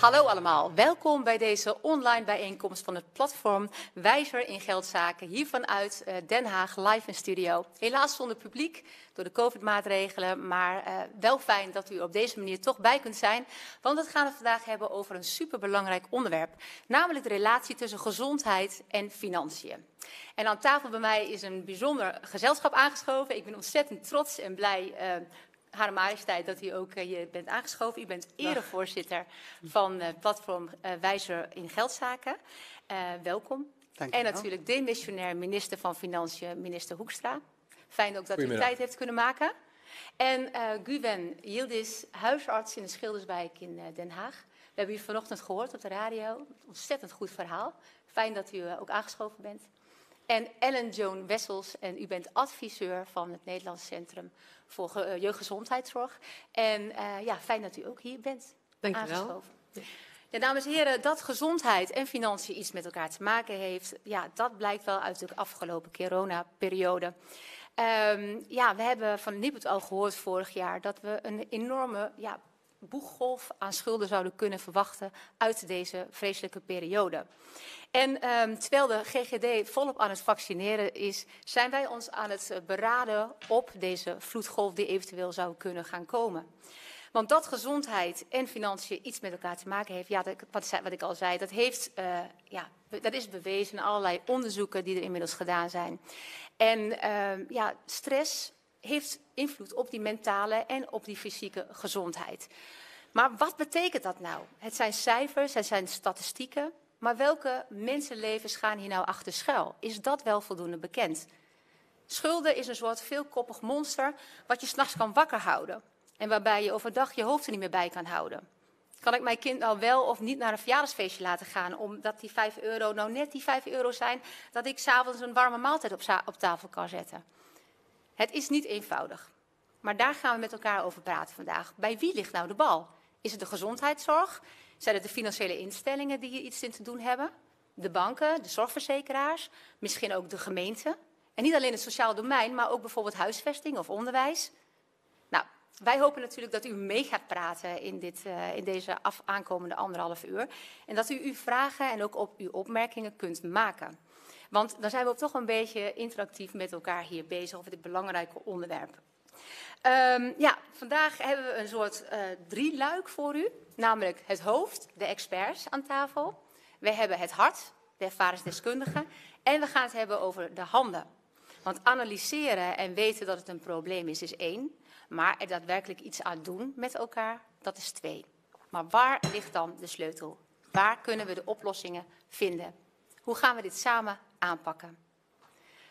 Hallo allemaal, welkom bij deze online bijeenkomst van het platform Wijzer in Geldzaken. Hier vanuit uh, Den Haag, live in studio. Helaas zonder publiek door de COVID-maatregelen, maar uh, wel fijn dat u op deze manier toch bij kunt zijn. Want we gaan het vandaag hebben over een superbelangrijk onderwerp, namelijk de relatie tussen gezondheid en financiën. En aan tafel bij mij is een bijzonder gezelschap aangeschoven. Ik ben ontzettend trots en blij uh, Hare Majesteit dat u ook uh, hier bent aangeschoven. U bent erevoorzitter van uh, platform uh, Wijzer in Geldzaken. welkom. Dank en natuurlijk demissionair minister van Financiën, minister Hoekstra. Fijn ook dat u tijd heeft kunnen maken. En Guven Yildiz, huisarts in de Schilderswijk in Den Haag. We hebben u vanochtend gehoord op de radio. Ontzettend goed verhaal. Fijn dat u ook aangeschoven bent. En Ellen Joan Wessels, en u bent adviseur van het Nederlands Centrum voor uh, Jeugdgezondheidszorg. En uh, ja, fijn dat u ook hier bent Dank aangeschoven. Ja. Ja, dames en heren, dat gezondheid en financiën iets met elkaar te maken heeft, ja, dat blijkt wel uit de afgelopen corona-periode. Um, ja, we hebben van Nibud al gehoord vorig jaar dat we een enorme ja, boeggolf aan schulden zouden kunnen verwachten uit deze vreselijke periode. En um, terwijl de GGD volop aan het vaccineren is, zijn wij ons aan het beraden op deze vloedgolf die eventueel zou kunnen gaan komen. Want dat gezondheid en financiën iets met elkaar te maken heeft, ja, wat, ik al zei, dat, heeft, uh, ja, dat is bewezen in allerlei onderzoeken die er inmiddels gedaan zijn. En uh, ja, stress heeft invloed op die mentale en op die fysieke gezondheid. Maar wat betekent dat nou? Het zijn cijfers, het zijn statistieken. Maar welke mensenlevens gaan hier nou achter schuil? Is dat wel voldoende bekend? Schulden is een soort veelkoppig monster wat je s'nachts kan wakker houden. En waarbij je overdag je hoofd er niet meer bij kan houden. Kan ik mijn kind nou wel of niet naar een verjaardagsfeestje laten gaan, omdat die 5 euro nou net die 5 euro zijn, dat ik s'avonds een warme maaltijd op, op tafel kan zetten? Het is niet eenvoudig. Maar daar gaan we met elkaar over praten vandaag. Bij wie ligt nou de bal? Is het de gezondheidszorg? Zijn het de financiële instellingen die hier iets in te doen hebben? De banken, de zorgverzekeraars, misschien ook de gemeente? En niet alleen het sociaal domein, maar ook bijvoorbeeld huisvesting of onderwijs. Nou, wij hopen natuurlijk dat u mee gaat praten in, dit, uh, in deze af aankomende anderhalf uur. En dat u uw vragen en ook op uw opmerkingen kunt maken. Want dan zijn we toch een beetje interactief met elkaar hier bezig over dit belangrijke onderwerp. Um, ja, vandaag hebben we een soort uh, drieluik voor u. Namelijk het hoofd, de experts aan tafel. We hebben het hart, de ervaringsdeskundigen. En we gaan het hebben over de handen. Want analyseren en weten dat het een probleem is, is één. Maar er daadwerkelijk iets aan doen met elkaar, dat is twee. Maar waar ligt dan de sleutel? Waar kunnen we de oplossingen vinden? Hoe gaan we dit samen aanpakken?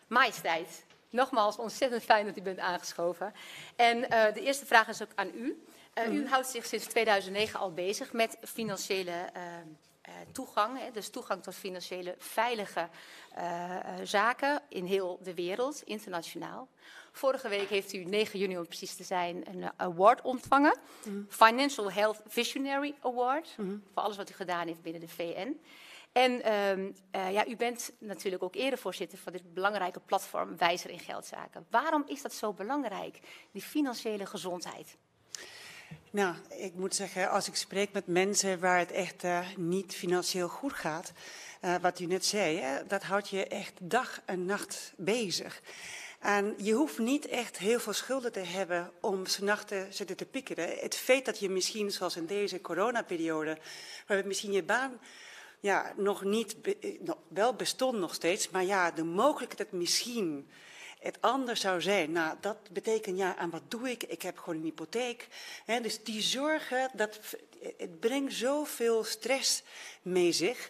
Majesteit, nogmaals ontzettend fijn dat u bent aangeschoven. En uh, de eerste vraag is ook aan u. Uh, mm. U houdt zich sinds 2009 al bezig met financiële uh, toegang, hè, dus toegang tot financiële veilige zaken in heel de wereld, internationaal. Vorige week heeft u 9 juni om precies te zijn een award ontvangen, mm. Financial Health Visionary Award, mm. voor alles wat u gedaan heeft binnen de VN. En um, uh, ja, u bent natuurlijk ook erevoorzitter van dit belangrijke platform Wijzer in Geldzaken. Waarom is dat zo belangrijk, die financiële gezondheid? Nou, ik moet zeggen, als ik spreek met mensen waar het echt uh, niet financieel goed gaat, uh, wat u net zei, hè, dat houdt je echt dag en nacht bezig. En je hoeft niet echt heel veel schulden te hebben om nachten zitten te piekeren. Het feit dat je misschien, zoals in deze coronaperiode, waar misschien je baan ja, nog niet, eh, wel bestond nog steeds, maar ja, de mogelijkheid dat misschien het anders zou zijn. Nou, dat betekent ja, en wat doe ik? Ik heb gewoon een hypotheek. He, dus die zorgen, dat, het brengt zoveel stress mee zich.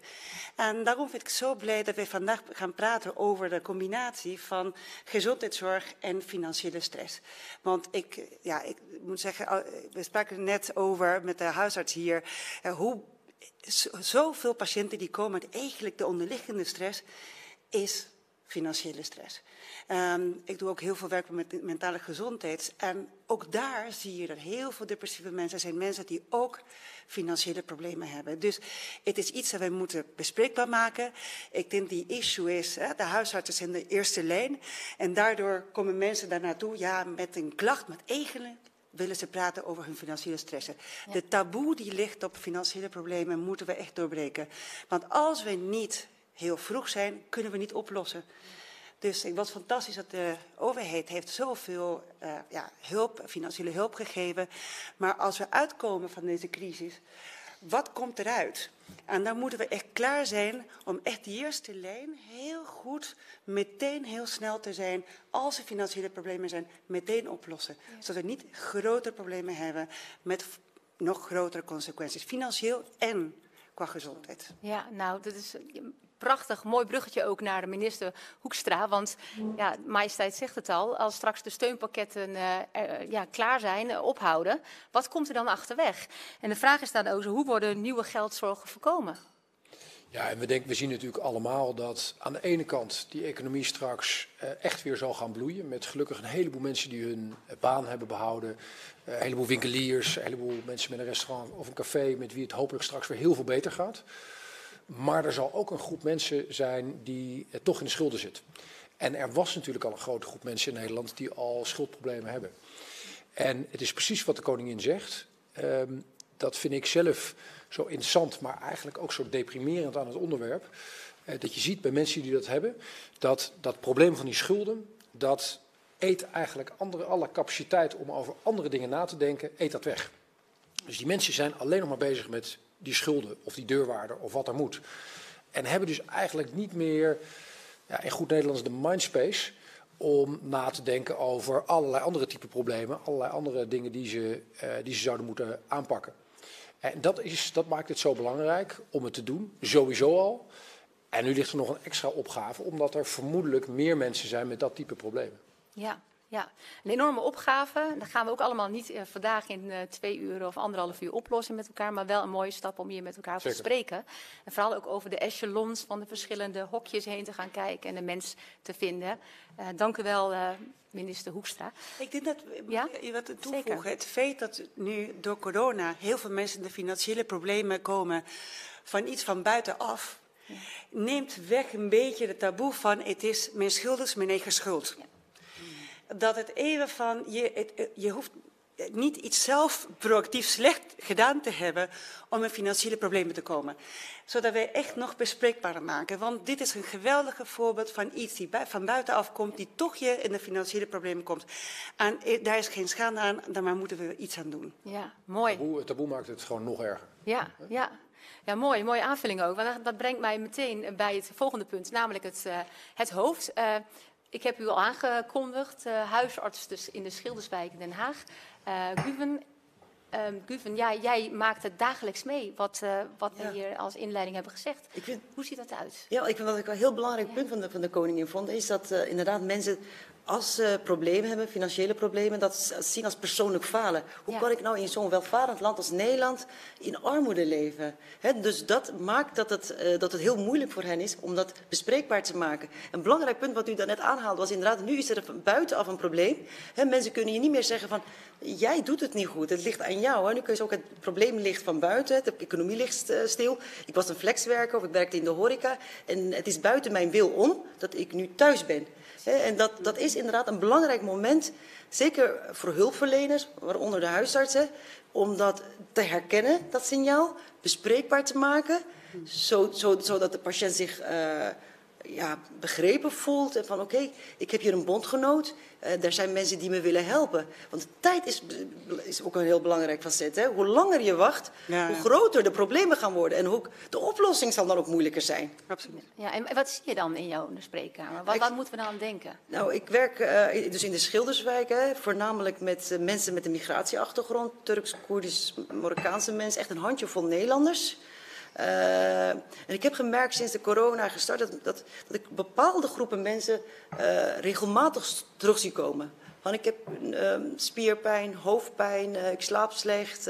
En daarom vind ik zo blij dat we vandaag gaan praten over de combinatie van gezondheidszorg en financiële stress. Want ik, ja, ik moet zeggen, we spraken net over met de huisarts hier, hoe zoveel patiënten die komen eigenlijk de onderliggende stress is financiële stress. Um, ik doe ook heel veel werk met mentale gezondheid. En ook daar zie je dat heel veel depressieve mensen zijn mensen die ook financiële problemen hebben. Dus het is iets dat wij moeten bespreekbaar maken. Ik denk die issue is, hè, de huisarts is in de eerste lijn. En daardoor komen mensen daar naartoe ja, met een klacht, met eigenlijk willen ze praten over hun financiële stressen. De taboe die ligt op financiële problemen moeten we echt doorbreken. Want als we niet heel vroeg zijn, kunnen we niet oplossen. Dus ik was fantastisch dat de overheid heeft zoveel uh, ja, hulp, financiële hulp gegeven. Maar als we uitkomen van deze crisis, wat komt eruit? En dan moeten we echt klaar zijn om echt die eerste lijn heel goed, meteen heel snel te zijn. Als er financiële problemen zijn, meteen oplossen. Zodat we niet grotere problemen hebben met nog grotere consequenties, financieel en qua gezondheid. Ja, nou, dat is prachtig, mooi bruggetje ook naar de minister Hoekstra. Want ja, majesteit zegt het al, als straks de steunpakketten uh, ja, klaar zijn, uh, ophouden, wat komt er dan achterweg? En de vraag is dan ook, hoe worden nieuwe geldzorgen voorkomen? Ja, en we, denken, we zien natuurlijk allemaal dat aan de ene kant die economie straks uh, echt weer zal gaan bloeien. Met gelukkig een heleboel mensen die hun baan hebben behouden. een heleboel winkeliers, een heleboel mensen met een restaurant of een café met wie het hopelijk straks weer heel veel beter gaat. Maar er zal ook een groep mensen zijn die eh, toch in de schulden zit. En er was natuurlijk al een grote groep mensen in Nederland die al schuldproblemen hebben. En het is precies wat de koningin zegt. Um, dat vind ik zelf zo interessant, maar eigenlijk ook zo deprimerend aan het onderwerp. Uh, dat je ziet bij mensen die dat hebben, dat dat probleem van die schulden, dat eet eigenlijk andere, alle capaciteit om over andere dingen na te denken, eet dat weg. Dus die mensen zijn alleen nog maar bezig met die schulden of die deurwaarder of wat er moet. En hebben dus eigenlijk niet meer, ja, in goed Nederlands, de mindspace om na te denken over allerlei andere type problemen, allerlei andere dingen die ze, uh, die ze zouden moeten aanpakken. En dat, is, dat maakt het zo belangrijk om het te doen, sowieso al. En nu ligt er nog een extra opgave, omdat er vermoedelijk meer mensen zijn met dat type problemen. Ja, ja, een enorme opgave. Dat gaan we ook allemaal niet uh, vandaag in uh, twee uur of anderhalf uur oplossen met elkaar, maar wel een mooie stap om hier met elkaar te spreken. En vooral ook over de echelons van de verschillende hokjes heen te gaan kijken en de mens te vinden. Uh, dank u wel, minister Hoekstra. Ik denk dat ja? je wat toevoegen. Zeker. Het feit dat nu door corona heel veel mensen in de financiële problemen komen van iets van buitenaf, ja. neemt weg een beetje de taboe van het is mijn schuld is mijn eigen schuld. Ja dat het even van, je, het, je hoeft niet iets zelf proactief slecht gedaan te hebben om in financiële problemen te komen. Zodat wij echt nog bespreekbaarder maken. Want dit is een geweldige voorbeeld van iets die van buitenaf komt, die toch je in de financiële problemen komt. En daar is geen schade aan, daar moeten we iets aan doen. Ja, mooi. Taboe, het taboe maakt het gewoon nog erger. Ja, ja. Ja, mooi. Mooie aanvulling ook. Want dat brengt mij meteen bij het volgende punt, namelijk het, uh, het hoofd. Uh, ik heb u al aangekondigd, uh, huisarts dus in de Schilderswijk in Den Haag. Uh, Guven, um, Guven ja, jij maakt het dagelijks mee, wat, uh, wat ja. we hier als inleiding hebben gezegd. Vind, Hoe ziet dat uit? Ja, ik vind wat ik een heel belangrijk ja. punt van de, van de koningin vond, is dat inderdaad mensen als ze problemen hebben, financiële problemen, dat zien als persoonlijk falen. Hoe ja. kan ik nou in zo'n welvarend land als Nederland in armoede leven? He, dus dat maakt dat het, uh, dat het heel moeilijk voor hen is om dat bespreekbaar te maken. Een belangrijk punt wat u daarnet aanhaalde was inderdaad, nu is er buitenaf een probleem. He, mensen kunnen je niet meer zeggen van, jij doet het niet goed, het ligt aan jou. He. Nu kun je ook het probleem ligt van buiten, de economie ligt uh, stil. Ik was een flexwerker of ik werkte in de horeca en het is buiten mijn wil om dat ik nu thuis ben. En dat, dat is inderdaad een belangrijk moment, zeker voor hulpverleners, waaronder de huisartsen, om dat te herkennen, dat signaal, bespreekbaar te maken, zodat de patiënt zich uh, ja, begrepen voelt en van oké, okay, ik heb hier een bondgenoot, uh, er zijn mensen die me willen helpen. Want de tijd is, is ook een heel belangrijk facet. Hè? Hoe langer je wacht, ja. hoe groter de problemen gaan worden. En hoe, de oplossing zal dan ook moeilijker zijn. Absoluut. Ja, en wat zie je dan in jouw spreekkamer? Wat, ik, wat moeten we dan aan denken? Nou, ik werk uh, dus in de Schilderswijk, hè, voornamelijk met uh, mensen met een migratieachtergrond. Turks, Koerdisch, Marokkaanse mensen, echt een handjevol Nederlanders. Uh, en ik heb gemerkt sinds de corona gestart dat, dat, dat ik bepaalde groepen mensen uh, regelmatig terug zie komen. Van ik heb uh, spierpijn, hoofdpijn, uh, ik slaap slecht,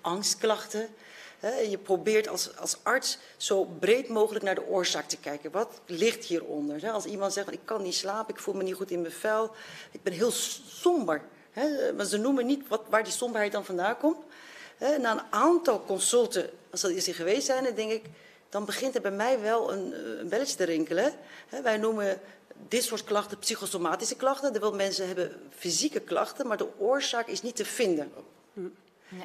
angstklachten. je probeert als, als arts zo breed mogelijk naar de oorzaak te kijken. Wat ligt hieronder? Als iemand zegt, ik kan niet slapen, ik voel me niet goed in mijn vel. Ik ben heel somber. Maar ze noemen niet wat, waar die somberheid dan vandaan komt. Na een aantal consulten, als dat is geweest zijn, dan denk ik, dan begint er bij mij wel een, eh, een belletje te rinkelen. Wij noemen dit soort klachten psychosomatische klachten. Wil mensen hebben fysieke klachten, maar de oorzaak is niet te vinden.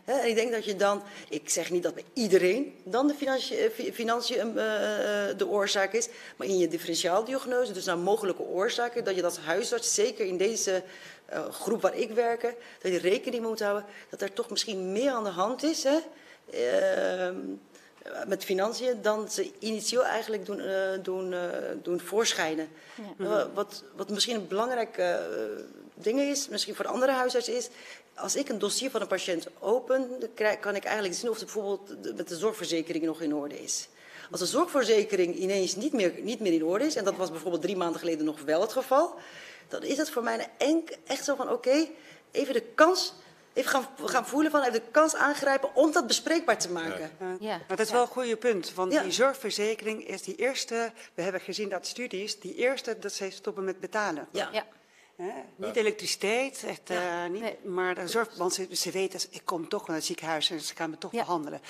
En ik denk dat je dan, ik zeg niet dat bij iedereen dan de financi- eh, fi- financiën eh, eh, de oorzaak is, maar in je differentiaaldiagnose, dus naar mogelijke oorzaken, dat je als huisarts, zeker in deze groep waar ik werk, dat je rekening moet houden dat er toch misschien meer aan de hand is. Hè? Ehm, met financiën dan ze initieel eigenlijk doen, doen, doen voorschijnen. Wat, wat misschien een belangrijk ding is, misschien voor de andere huisartsen is, als ik een dossier van een patiënt open, kan ik eigenlijk zien of het bijvoorbeeld met de zorgverzekering nog in orde is. Als de zorgverzekering ineens niet meer, niet meer in orde is, en dat was bijvoorbeeld drie maanden geleden nog wel het geval, dan is het voor mij enk, echt zo van oké, even de kans, even gaan, gaan voelen van even de kans aangrijpen om dat bespreekbaar te maken. Ja. Maar dat is wel een goede punt, want Ja. die zorgverzekering is die eerste, we hebben gezien dat studies, die eerste dat ze stoppen met betalen. Ja. Hè? Niet elektriciteit, echt, Ja. eh, niet, Nee. maar de zorg, want ze, ze weten, ik kom toch naar het ziekenhuis en ze gaan me toch Ja. behandelen.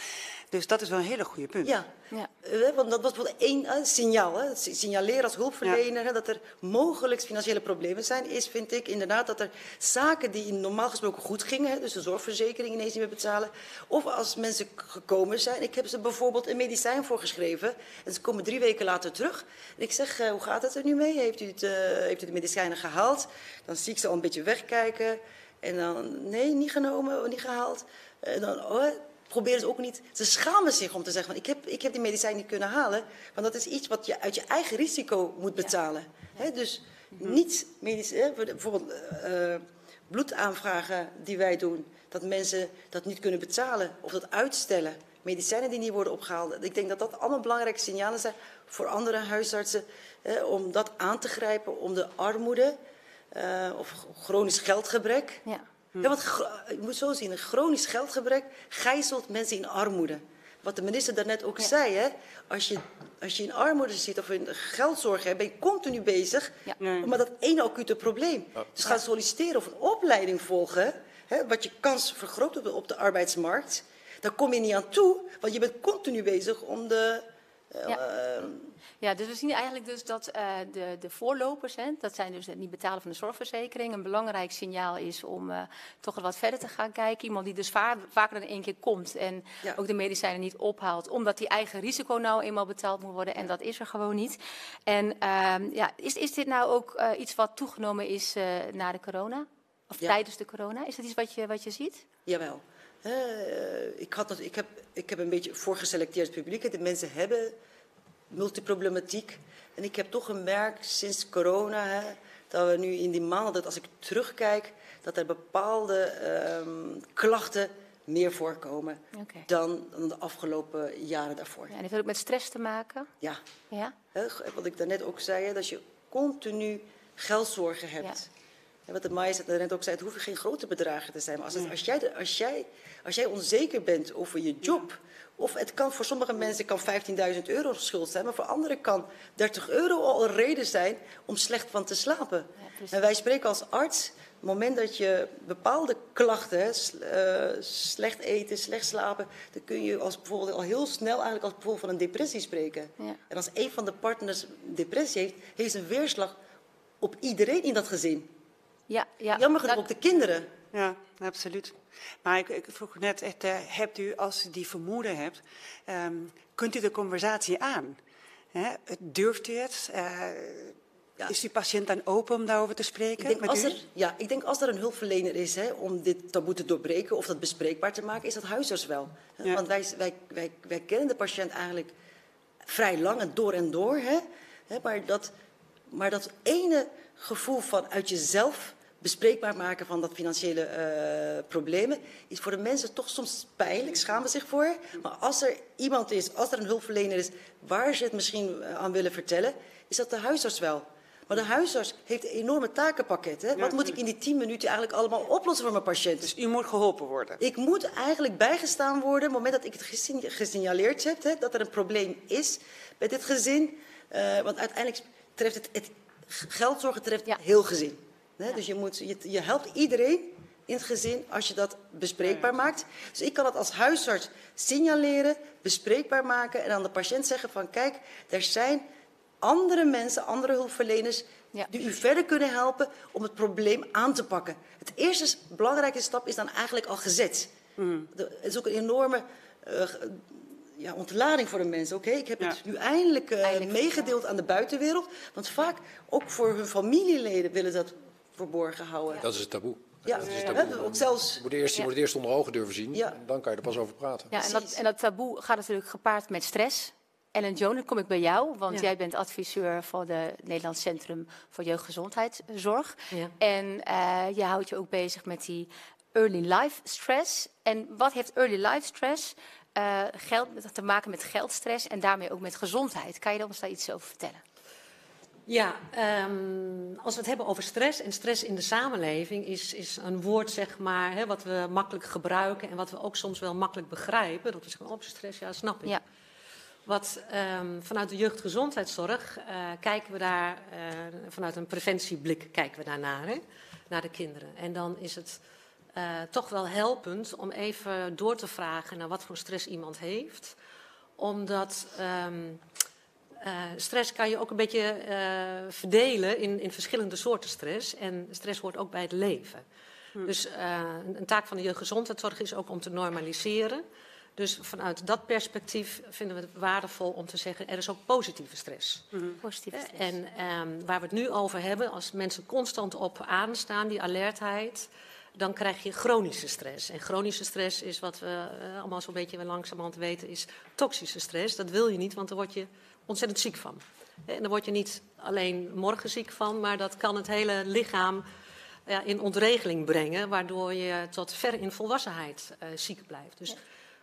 Dus dat is wel een hele goede punt. Ja. Ja. Eh, Want dat was bijvoorbeeld één signaal. Hè. Signaleren als hulpverlener hè, dat er mogelijk financiële problemen zijn, is, vind ik inderdaad dat er zaken die normaal gesproken goed gingen, hè, dus de zorgverzekering ineens niet meer betalen, of als mensen gekomen zijn, ik heb ze bijvoorbeeld een medicijn voorgeschreven en ze komen drie weken later terug. En ik zeg, eh, hoe gaat het er nu mee? Heeft u, het, eh, heeft u de medicijnen gehaald? Dan zie ik ze al een beetje wegkijken. En dan, nee, niet genomen, niet gehaald. En dan, oh, proberen ze ook niet. Ze schamen zich om te zeggen: van, ik, heb, ik heb die medicijn niet kunnen halen. Want dat is iets wat je uit je eigen risico moet betalen. Dus niet medisch, hè, bijvoorbeeld eh, bloedaanvragen die wij doen, dat mensen dat niet kunnen betalen of dat uitstellen. Medicijnen die niet worden opgehaald. Ik denk dat dat allemaal belangrijke signalen zijn voor andere huisartsen om dat aan te grijpen, om de armoede eh, of chronisch geldgebrek. Ja. Ja, want je moet zo zien, een chronisch geldgebrek gijzelt mensen in armoede. Wat de minister daarnet ook zei, hè? Als, je, als je in armoede zit of in geldzorg hebt, ben je continu bezig Ja. Nee. met dat ene acute probleem. Dus ga solliciteren of een opleiding volgen, hè, wat je kans vergroot op de, op de arbeidsmarkt. Daar kom je niet aan toe, want je bent continu bezig om de... eh, Ja. dus we zien eigenlijk dus dat eh, de, de voorlopers, hè, dat zijn dus het niet betalen van de zorgverzekering, een belangrijk signaal is om eh, toch wat verder te gaan kijken. Iemand die dus va- vaker dan één keer komt en Ja. ook de medicijnen niet ophaalt, omdat die eigen risico nou eenmaal betaald moet worden en dat is er gewoon niet. En ehm, ja, is, is dit nou ook eh, iets wat toegenomen is na de corona? Of Ja. tijdens de corona? Is dat iets wat je, wat je ziet? Jawel. Ik, had dat, ik, heb, ik heb een beetje voorgeselecteerd publiek. De mensen hebben multiproblematiek. En ik heb toch gemerkt sinds corona hè, dat we nu in die maanden, dat als ik terugkijk, dat er bepaalde ehm, klachten meer voorkomen dan, dan de afgelopen jaren daarvoor. Ja, en heeft dat ook met stress te maken? Ja, Ja? wat ik daarnet ook zei, hè, dat je continu geldzorgen hebt. En wat de Maya net ook zei, het hoeven geen grote bedragen te zijn. Maar als, het- als, jij, als, jij, als jij onzeker bent over je job... of het kan voor sommige mensen kan 15.000 euro schuld zijn... maar voor anderen kan 30 euro al een reden zijn om slecht van te slapen. en wij spreken als arts... op het moment dat je bepaalde klachten, eh, slecht eten, slecht slapen... dan kun je als bijvoorbeeld al heel snel eigenlijk als bijvoorbeeld van een depressie spreken. Ja. En als een van de partners depressie heeft... heeft ze een weerslag op iedereen in dat gezin. Ja, ja. Jammer genoeg Dat- ook de kinderen. Ja, absoluut. Maar ik, ik vroeg net echt, hebt u, als u die vermoeden hebt, ehm, kunt u de conversatie aan? Hè? Durft u het? Eh, Ja. Is die patiënt dan open om daarover te spreken Ik denk, als er, ja, ik denk als er een hulpverlener is hè, om dit taboe te doorbreken of dat bespreekbaar te maken, is dat huisarts wel. Hè? Ja. Want wij, wij, wij, wij kennen de patiënt eigenlijk vrij lang en door en door. Hè? Hè, maar, dat, maar dat ene gevoel van uit jezelf bespreekbaar maken van dat financiële eh, problemen is voor de mensen toch soms pijnlijk, schamen zich voor. Maar als er iemand is, als er een hulpverlener is waar ze het misschien eh, aan willen vertellen, is dat de huisarts wel. Maar de huisarts heeft een enorme takenpakket. Hè? Wat moet ik in die tien minuten eigenlijk allemaal oplossen voor mijn patiënt? Dus u moet geholpen worden. Ik moet eigenlijk bijgestaan worden op het moment dat ik het gesig- gesignaleerd heb hè, dat er een probleem is bij dit gezin. Eh, want uiteindelijk treft het, het geldzorgen treft Ja. heel gezin. Dus je, moet, je, je helpt iedereen in het gezin als je dat bespreekbaar maakt. Dus ik kan dat als huisarts signaleren, bespreekbaar maken en aan de patiënt zeggen van kijk, er zijn andere mensen, andere hulpverleners Ja. die u verder kunnen helpen om het probleem aan te pakken. Het eerste belangrijke stap is dan eigenlijk al gezet. Mm. De- Het is ook een enorme eh, ja, ontlading voor de mensen. Oké, ik heb Ja. het nu eindelijk, eh, Eindelijk meegedeeld aan de buitenwereld. Want vaak, ook voor hun familieleden, willen dat verborgen houden. Dat is het taboe. Ja, dat is het hè, taboe. ook zelfs Je moet, eerst, je moet het eerst onder ogen durven zien. Ja. En dan kan je er pas over praten. Ja, en dat, en dat taboe gaat natuurlijk gepaard met stress. Ellen Joan, dan kom ik bij jou, want Ja. jij bent adviseur voor het Nederlands Centrum voor Jeugdgezondheidszorg. Ja. En eh, je houdt je ook bezig met die early life stress. En wat heeft early life stress eh, geld, te maken met geldstress en daarmee ook met gezondheid? Kan je ons daar iets over vertellen? Ja, ehm, als we het hebben over stress en stress in de samenleving is, is een woord zeg maar, hè, wat we makkelijk gebruiken en wat we ook soms wel makkelijk begrijpen. Dat we zeggen, oh stress, ja snap ik. Ja. Wat ehm, vanuit de jeugdgezondheidszorg eh, kijken we daar, eh, vanuit een preventieblik kijken we daarnaar, hè, naar de kinderen. En dan is het eh, toch wel helpend om even door te vragen naar wat voor stress iemand heeft. Omdat ehm, eh, stress kan je ook een beetje eh, verdelen in, in verschillende soorten stress. En stress hoort ook bij het leven. Dus eh, een, taak van de jeugdgezondheidszorg is ook om te normaliseren. Dus vanuit dat perspectief vinden we het waardevol om te zeggen... er is ook positieve stress. Positieve stress. En ehm, waar we het nu over hebben, als mensen constant op aanstaan, die alertheid, dan krijg je chronische stress. En chronische stress is wat we allemaal zo'n beetje langzamerhand weten, is toxische stress. Dat wil je niet, want daar word je ontzettend ziek van. En dan word je niet alleen morgen ziek van, maar dat kan het hele lichaam ja, in ontregeling brengen, waardoor je tot ver in volwassenheid eh, ziek blijft. Dus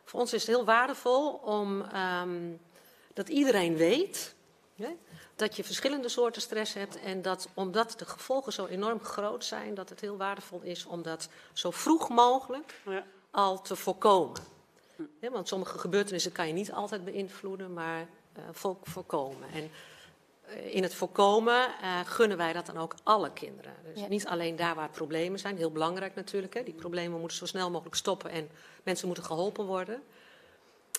voor ons is het heel waardevol om ehm, dat iedereen weet hè, dat je verschillende soorten stress hebt en dat omdat de gevolgen zo enorm groot zijn, dat het heel waardevol is om dat zo vroeg mogelijk Ja. al te voorkomen. Want sommige gebeurtenissen kan je niet altijd beïnvloeden, maar eh, vo- voorkomen. En eh, in het voorkomen eh, gunnen wij dat dan ook alle kinderen. Dus Ja. niet alleen daar waar problemen zijn, heel belangrijk natuurlijk. Hè. Die problemen moeten zo snel mogelijk stoppen en mensen moeten geholpen worden.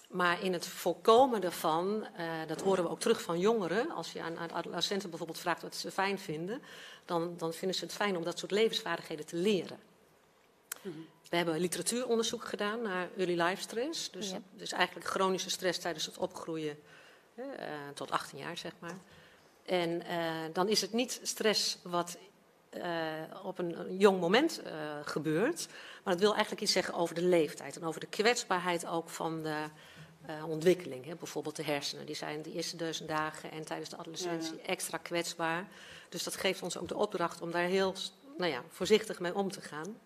Maar in het voorkomen daarvan, dat horen we ook terug van jongeren. Als je aan, aan adolescenten bijvoorbeeld vraagt wat ze fijn vinden, dan, dan vinden ze het fijn om dat soort levensvaardigheden te leren. We hebben literatuuronderzoek gedaan naar early life stress. Dus, Ja. dus eigenlijk chronische stress tijdens het opgroeien eh, tot 18 jaar, zeg maar. En eh, dan is het niet stress wat eh, op een, jong moment gebeurt. Maar dat wil eigenlijk iets zeggen over de leeftijd en over de kwetsbaarheid ook van de ontwikkeling. Hè. Bijvoorbeeld de hersenen, die zijn de eerste duizend dagen en tijdens de adolescentie extra kwetsbaar. Dus dat geeft ons ook de opdracht om daar heel nou ja, voorzichtig mee om te gaan.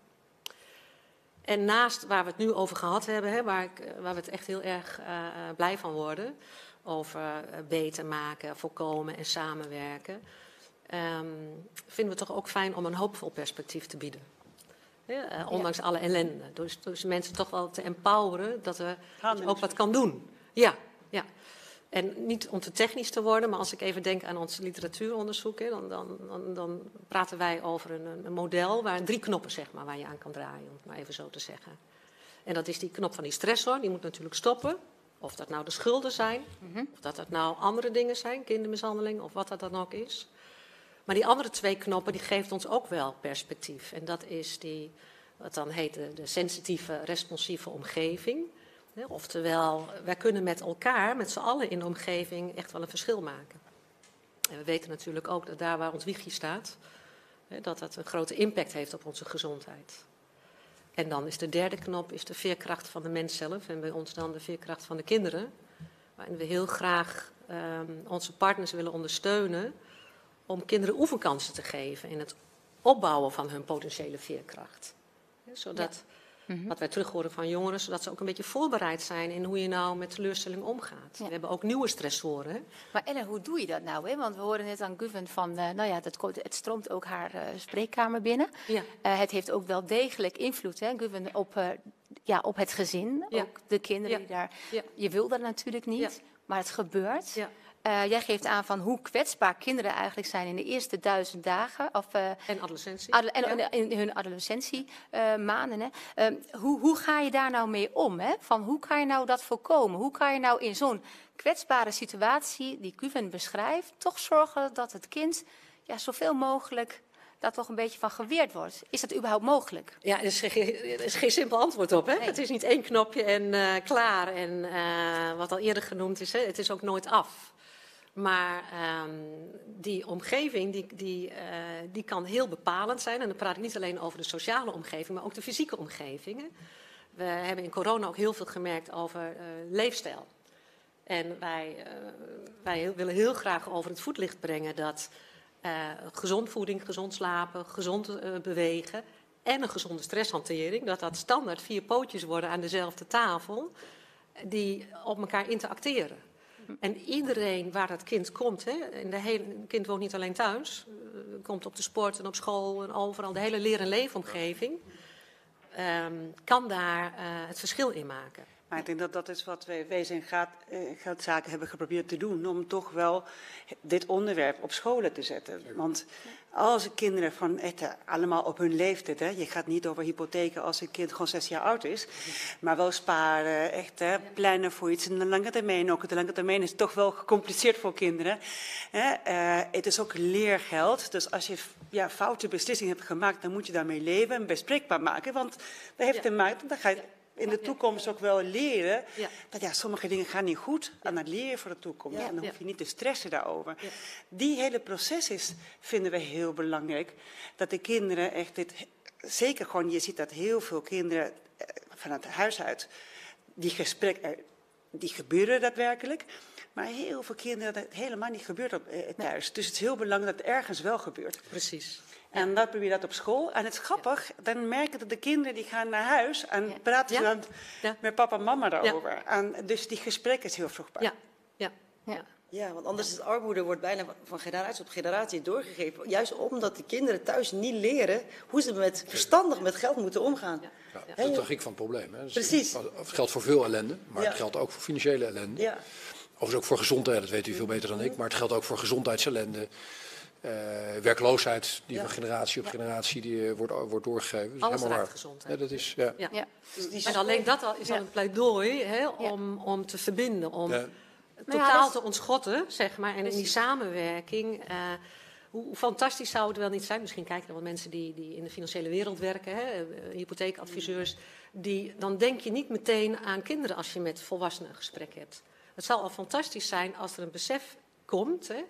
En naast waar we het nu over gehad hebben, hè, waar, ik, waar we het echt heel erg blij van worden, over eh, beter maken, voorkomen en samenwerken, ehm, vinden we het toch ook fijn om een hoopvol perspectief te bieden. Ja, eh, ondanks alle ellende. Dus, dus mensen toch wel te empoweren dat dat je ook wat kan doen. Ja, ja. En niet om te technisch te worden, maar als ik even denk aan ons literatuuronderzoek, hè, dan, dan, dan, dan praten wij over een, een model waar drie knoppen zeg maar, waar je aan kan draaien, om het maar even zo te zeggen. En dat is die knop van die stressor, die moet natuurlijk stoppen. Of dat nou de schulden zijn, of dat dat nou andere dingen zijn, kindermishandeling of wat dat dan ook is. Maar die andere twee knoppen die geeft ons ook wel perspectief. En dat is die, wat dan heet de, de sensitieve, responsieve omgeving. Oftewel, wij kunnen met elkaar, met z'n allen in de omgeving, echt wel een verschil maken. En we weten natuurlijk ook dat daar waar ons wiegje staat, dat dat een grote impact heeft op onze gezondheid. En dan is de derde knop is de veerkracht van de mens zelf. En bij ons dan de veerkracht van de kinderen. Waarin we heel graag ehm, onze partners willen ondersteunen om kinderen oefenkansen te geven in het opbouwen van hun potentiële veerkracht. Zodat, wat wij terug horen van jongeren, zodat ze ook een beetje voorbereid zijn in hoe je nou met teleurstelling omgaat. Ja. We hebben ook nieuwe stressoren. hè. Maar Ellen, hoe doe je dat nou? Hè? Want we horen net aan Guven van, eh, nou ja, dat, het stroomt ook haar eh, spreekkamer binnen. Ja. Eh, het heeft ook wel degelijk invloed, hè, Guven, op, ja, op het gezin. Ja. Ook de kinderen die daar... Ja. Je wil dat natuurlijk niet, maar het gebeurt. Eh, jij geeft aan van hoe kwetsbaar kinderen eigenlijk zijn in de eerste duizend dagen. Of, uh, en adolescentie. Ado en ja. in hun adolescentiemaanden. Uh, uh, hoe, hoe ga je daar nou mee om? Hè? Van hoe kan je nou dat voorkomen? Hoe kan je nou in zo'n kwetsbare situatie die Cuven beschrijft, toch zorgen dat het kind ja, zoveel mogelijk dat toch een beetje van geweerd wordt. Is dat überhaupt mogelijk? Ja, er is geen, is geen simpel antwoord op. Hè? Nee. Het is niet één knopje en uh, klaar. En uh, wat al eerder genoemd is, hè, het is ook nooit af. Maar um, die omgeving die, die, uh, die kan heel bepalend zijn. En dan praat ik niet alleen over de sociale omgeving, maar ook de fysieke omgevingen. We hebben in corona ook heel veel gemerkt over leefstijl. En wij, wij willen heel graag over het voetlicht brengen dat gezond voeding, gezond slapen, gezond bewegen en een gezonde stresshantering, dat dat standaard vier pootjes worden aan dezelfde tafel, die op elkaar interacteren. En iedereen waar dat kind komt, hè, en de hele, het kind woont niet alleen thuis, uh, komt op de sport en op school en overal, de hele leer- en leefomgeving, um, kan daar het verschil in maken. Maar ik denk dat dat is wat wij Wezen en Geldzaken hebben geprobeerd te doen. Om toch wel dit onderwerp op scholen te zetten. Want als kinderen van echt allemaal op hun leeftijd. Hè, je gaat niet over hypotheken als een kind gewoon zes jaar oud is. Maar wel sparen, echt hè, plannen voor iets. En de lange termijn ook. De lange termijn is toch wel gecompliceerd voor kinderen. Hè. Uh, het is ook leergeld. Dus als je ja, foute beslissingen hebt gemaakt, dan moet je daarmee leven en bespreekbaar maken. Want dat heeft te maken, dan ga je in de toekomst ook wel leren dat ja, sommige dingen gaan niet goed aan het leren voor de toekomst. En dan hoef je niet te stressen daarover. Die hele proces is, vinden we heel belangrijk. Dat de kinderen echt dit, zeker gewoon, je ziet dat heel veel kinderen van het huis uit, die gesprekken, die gebeuren daadwerkelijk. Maar heel veel kinderen dat helemaal niet gebeurt op, eh, thuis. Dus het is heel belangrijk dat het ergens wel gebeurt. Precies. En dat probeer je dat op school. En het is grappig, dan merken dat de kinderen die gaan naar huis en ja. praten ja. ja. met papa en mama daarover. En dus die gesprek is heel vruchtbaar. Ja, ja. ja. Ja, want anders is armoede wordt bijna van generatie op generatie doorgegeven. Juist omdat de kinderen thuis niet leren hoe ze met, verstandig met geld moeten omgaan. Ja, dat is de tragiek van het probleem. Hè. Precies. Het geldt voor veel ellende, maar het geldt ook voor financiële ellende. Ja. Overigens ook voor gezondheid, dat weet u veel beter dan ik. Maar het geldt ook voor gezondheidsellende. Uh, werkloosheid die ja. van generatie op generatie die, uh, wordt, wordt doorgegeven. Dat is Alles helemaal waar. gezondheid. Ja, dat is, ja. ja. ja. Dus en alleen dat al is al een pleidooi hè, om, om te verbinden, om totaal te ontschotten, zeg maar. En in die samenwerking, uh, hoe, fantastisch zou het wel niet zijn? Misschien kijken er wat mensen die, die in de financiële wereld werken, hè, hypotheekadviseurs. Die, dan denk je niet meteen aan kinderen als je met volwassenen een gesprek hebt. Het zal al fantastisch zijn als er een besef komt... Hè,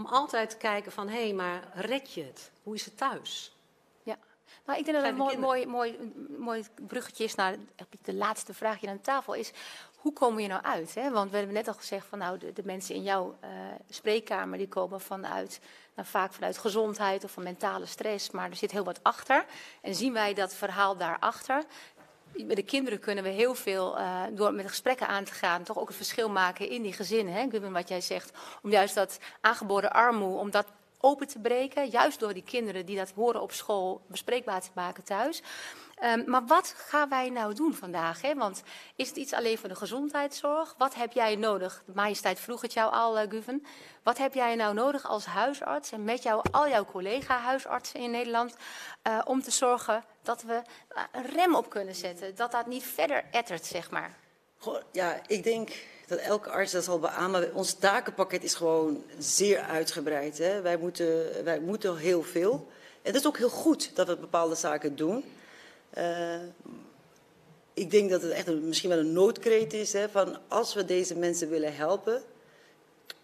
om altijd te kijken van, hé, hey, maar red je het? Hoe is het thuis? Ja, nou, ik denk dat het een mooi, mooi, mooi, mooi bruggetje is naar de laatste vraag hier aan tafel is... Hoe kom je nou uit? Hè? Want we hebben net al gezegd van nou, de, de mensen in jouw uh, spreekkamer die komen vanuit, nou, vaak vanuit gezondheid of van mentale stress, maar er zit heel wat achter. En zien wij dat verhaal daarachter, met de kinderen kunnen we heel veel, uh, door met gesprekken aan te gaan, toch ook een verschil maken in die gezinnen. Hè? Wat jij zegt, om juist dat aangeboren armoede, om dat open te breken. Juist door die kinderen die dat horen op school bespreekbaar te maken thuis. Um, maar wat gaan wij nou doen vandaag? Hè? Want is het iets alleen voor de gezondheidszorg? Wat heb jij nodig? De majesteit vroeg het jou al, uh, Guven. Wat heb jij nou nodig als huisarts en met jou, al jouw collega-huisartsen in Nederland... Uh, om te zorgen dat we uh, een rem op kunnen zetten? Dat dat niet verder ettert, zeg maar. Ja, ik denk dat elke arts dat zal beamen. Ons takenpakket is gewoon zeer uitgebreid. Hè? Wij, moeten, wij moeten heel veel. En het is ook heel goed dat we bepaalde zaken doen... Uh, ik denk dat het echt een, misschien wel een noodkreet is hè, van als we deze mensen willen helpen,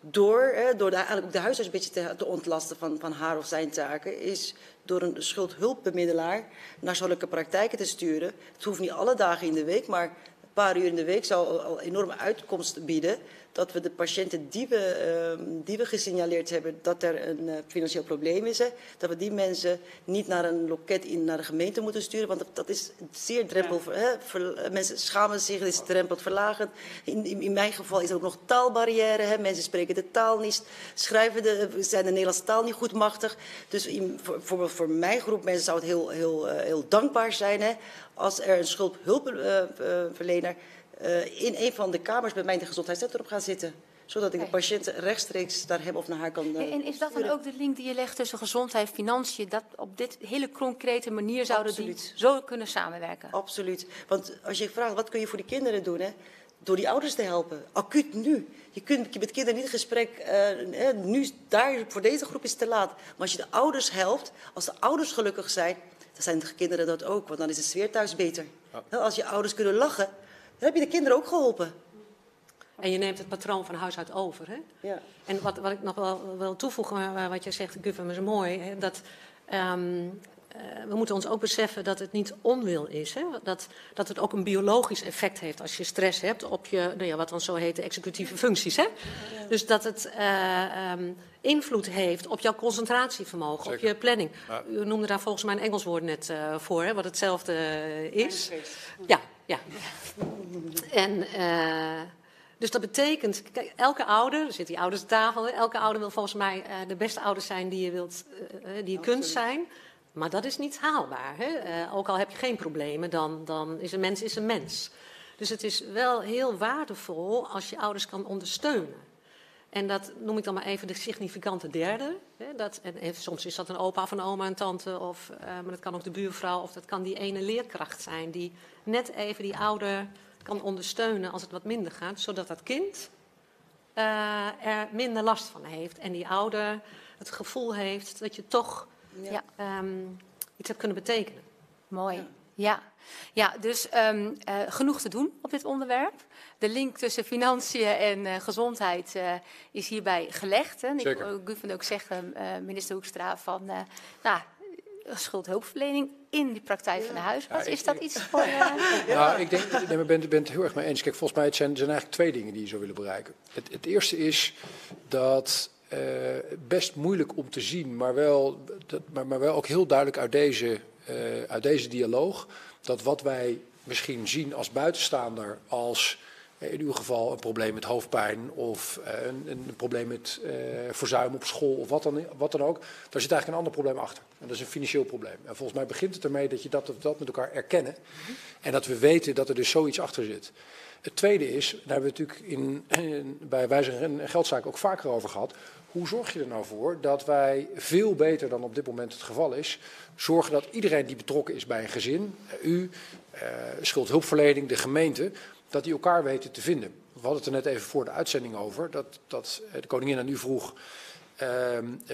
door, hè, door de, eigenlijk de huisarts een beetje te, te, ontlasten van, van haar of zijn taken, is door een schuldhulpbemiddelaar naar zulke praktijken te sturen. Het hoeft niet alle dagen in de week, maar een paar uur in de week zou al enorme uitkomst bieden dat we de patiënten die we, uh, die we gesignaleerd hebben dat er een uh, financieel probleem is, hè, dat we die mensen niet naar een loket in naar de gemeente moeten sturen, want dat, is zeer drempel. Ja. Hè, ver, mensen schamen zich, het is drempelverlagend. In, in, in, mijn geval is er ook nog taalbarrière. Hè, mensen spreken de taal niet, schrijven de, zijn de Nederlandse taal niet goed machtig. Dus in, voor, bijvoorbeeld voor mijn groep mensen zou het heel, heel, uh, heel dankbaar zijn hè, als er een schuldhulpverlener uh, in een van de kamers bij mij in de gezondheidscentrum gaan zitten. Zodat ik de patiënt rechtstreeks naar hem of naar haar kan eh, En is dat dan ook de link die je legt tussen gezondheid en financiën? Dat op dit hele concrete manier zouden die Absoluut. zo kunnen samenwerken? Absoluut. Want als je vraagt, wat kun je voor die kinderen doen? Hè? Door die ouders te helpen. Acuut nu. Je kunt met kinderen niet in gesprek. eh, eh, nu, daar, voor deze groep is het te laat. Maar als je de ouders helpt, als de ouders gelukkig zijn, dan zijn de kinderen dat ook. Want dan is de sfeer thuis beter. Hè, Als je ouders kunnen lachen, dan heb je de kinderen ook geholpen. En je neemt het patroon van huis uit over. Hè? Ja. En wat, wat ik nog wel wil toevoegen, eh, wat jij zegt, Guffem, is mooi. Hè, dat, ehm, eh, we moeten ons ook beseffen dat het niet onwil is. Hè? Dat, dat het ook een biologisch effect heeft als je stress hebt op je, nou ja, wat dan zo heet, de executieve functies. Hè? Dus dat het eh, ehm, invloed heeft op jouw concentratievermogen, op je planning. Ja. U noemde daar volgens mij een Engels woord net eh, voor, hè, wat hetzelfde eh, is. Ja, ja. En uh, dus dat betekent, kijk, elke ouder, er zit die ouderstafel, hè, elke ouder wil volgens mij uh, de beste ouder zijn die je, wilt, uh, die je kunt zijn. Maar dat is niet haalbaar. Hè? Uh, ook al heb je geen problemen, dan, dan is een mens is een mens. Dus het is wel heel waardevol als je ouders kan ondersteunen. En dat noem ik dan maar even de significante derde. Hè? Dat, en, soms is dat een opa of een oma, een tante, of, uh, maar dat kan ook de buurvrouw, of dat kan die ene leerkracht zijn die net even die ouder kan ondersteunen als het wat minder gaat, zodat dat kind uh, er minder last van heeft. En die ouder het gevoel heeft dat je toch ja. um, iets hebt kunnen betekenen. Mooi. Ja. Ja, ja dus um, uh, genoeg te doen op dit onderwerp. De link tussen financiën en uh, gezondheid uh, is hierbij gelegd. Hè. Ik wil ook zeggen, minister Hoekstra, van nou, schuldhulpverlening in die praktijk ja. van de huisarts. Ja, is dat iets voor... Uh... Nou, ik denk, nee, ik ben, ben het heel erg mee eens. Kijk, volgens mij het zijn, zijn eigenlijk twee dingen die je zou willen bereiken. Het, het eerste is dat uh, best moeilijk om te zien, maar wel, dat, maar, maar wel ook heel duidelijk uit deze, uh, uit deze dialoog, dat wat wij misschien zien als buitenstaander als in uw geval een probleem met hoofdpijn of een, een, probleem met uh, verzuim op school of wat dan, wat dan ook. Daar zit eigenlijk een ander probleem achter. En dat is een financieel probleem. En volgens mij begint het ermee dat je dat, dat met elkaar erkennen. En dat we weten dat er dus zoiets achter zit. Het tweede is, daar hebben we natuurlijk in, bij wijze en geldzaken ook vaker over gehad. Hoe zorg je er nou voor dat wij veel beter dan op dit moment het geval is, zorgen dat iedereen die betrokken is bij een gezin, u, uh, schuldhulpverlening, de gemeente, dat die elkaar weten te vinden. We hadden het er net even voor de uitzending over, dat, dat de koningin aan u vroeg,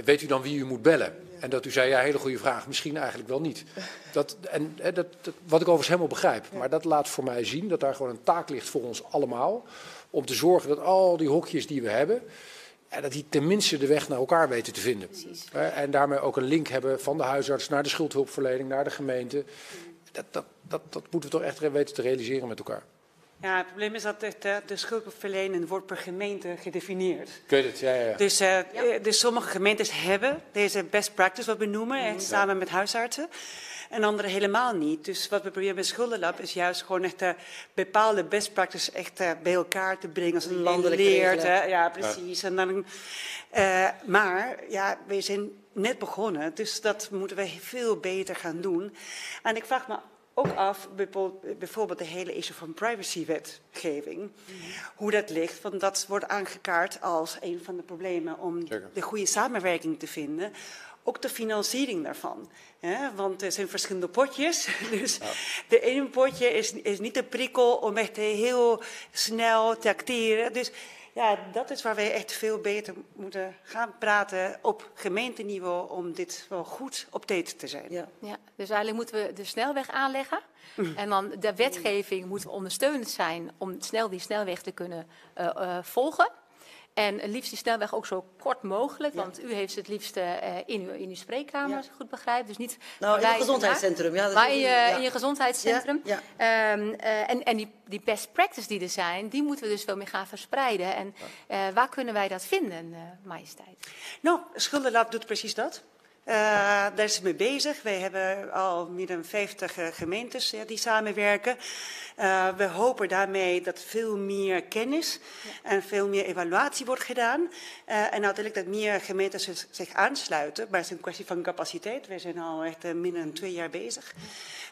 weet u dan wie u moet bellen? En dat u zei, ja, hele goede vraag, misschien eigenlijk wel niet. Dat, en, dat, dat, wat ik overigens helemaal begrijp, maar dat laat voor mij zien dat daar gewoon een taak ligt voor ons allemaal, om te zorgen dat al die hokjes die we hebben, ja, dat die tenminste de weg naar elkaar weten te vinden. Precies. En daarmee ook een link hebben van de huisarts naar de schuldhulpverlening, naar de gemeente. Dat, dat, dat, dat moeten we toch echt weten te realiseren met elkaar. Ja, het probleem is dat het, uh, de schuldhulpverlening wordt per gemeente gedefinieerd. Ik weet het, ja, ja. Dus, uh, ja. dus sommige gemeentes hebben deze best practice, wat we noemen, mm, echt, samen ja. met huisartsen. En andere helemaal niet. Dus wat we proberen met Schuldenlab is juist gewoon echt uh, bepaalde best practices echt uh, bij elkaar te brengen. Als het Landelijk leert. Hè? Ja, precies. Ja. En dan, uh, maar ja, we zijn net begonnen, dus dat moeten we veel beter gaan doen. En ik vraag me ook af, bijvoorbeeld de hele issue van privacywetgeving, mm -hmm. hoe dat ligt. Want dat wordt aangekaart als een van de problemen om Zeker. de goede samenwerking te vinden. Ook de financiering daarvan. Hè? Want er zijn verschillende potjes. Dus ja. de ene potje is, is niet de prikkel om echt heel snel te acteren. Dus ja, dat is waar wij echt veel beter moeten gaan praten op gemeenteniveau om dit wel goed op date te zijn. Ja. ja dus eigenlijk moeten we de snelweg aanleggen. Mm. En dan de wetgeving moet ondersteunend zijn om snel die snelweg te kunnen uh, uh, volgen. En liefst die snelweg ook zo kort mogelijk, ja. want u heeft het liefst uh, in, uw, in uw spreekkamer, ja. als ik goed begrijp. Dus niet nou, in het gezondheidscentrum. Ja, maar in je, ja. in je gezondheidscentrum. Ja, um, uh, en en die, die best practice die er zijn, die moeten we dus veel meer gaan verspreiden. En uh, waar kunnen wij dat vinden, majesteit? Nou, Schuldenlab doet precies dat. Uh, daar is het mee bezig. Wij hebben al meer dan 50 uh, gemeentes die samenwerken. Uh, we hopen daarmee dat veel meer kennis en veel meer evaluatie wordt gedaan. Uh, en uiteindelijk dat meer gemeenten zich, zich, aansluiten. Maar het is een kwestie van capaciteit. We zijn al echt uh, minder dan twee jaar bezig.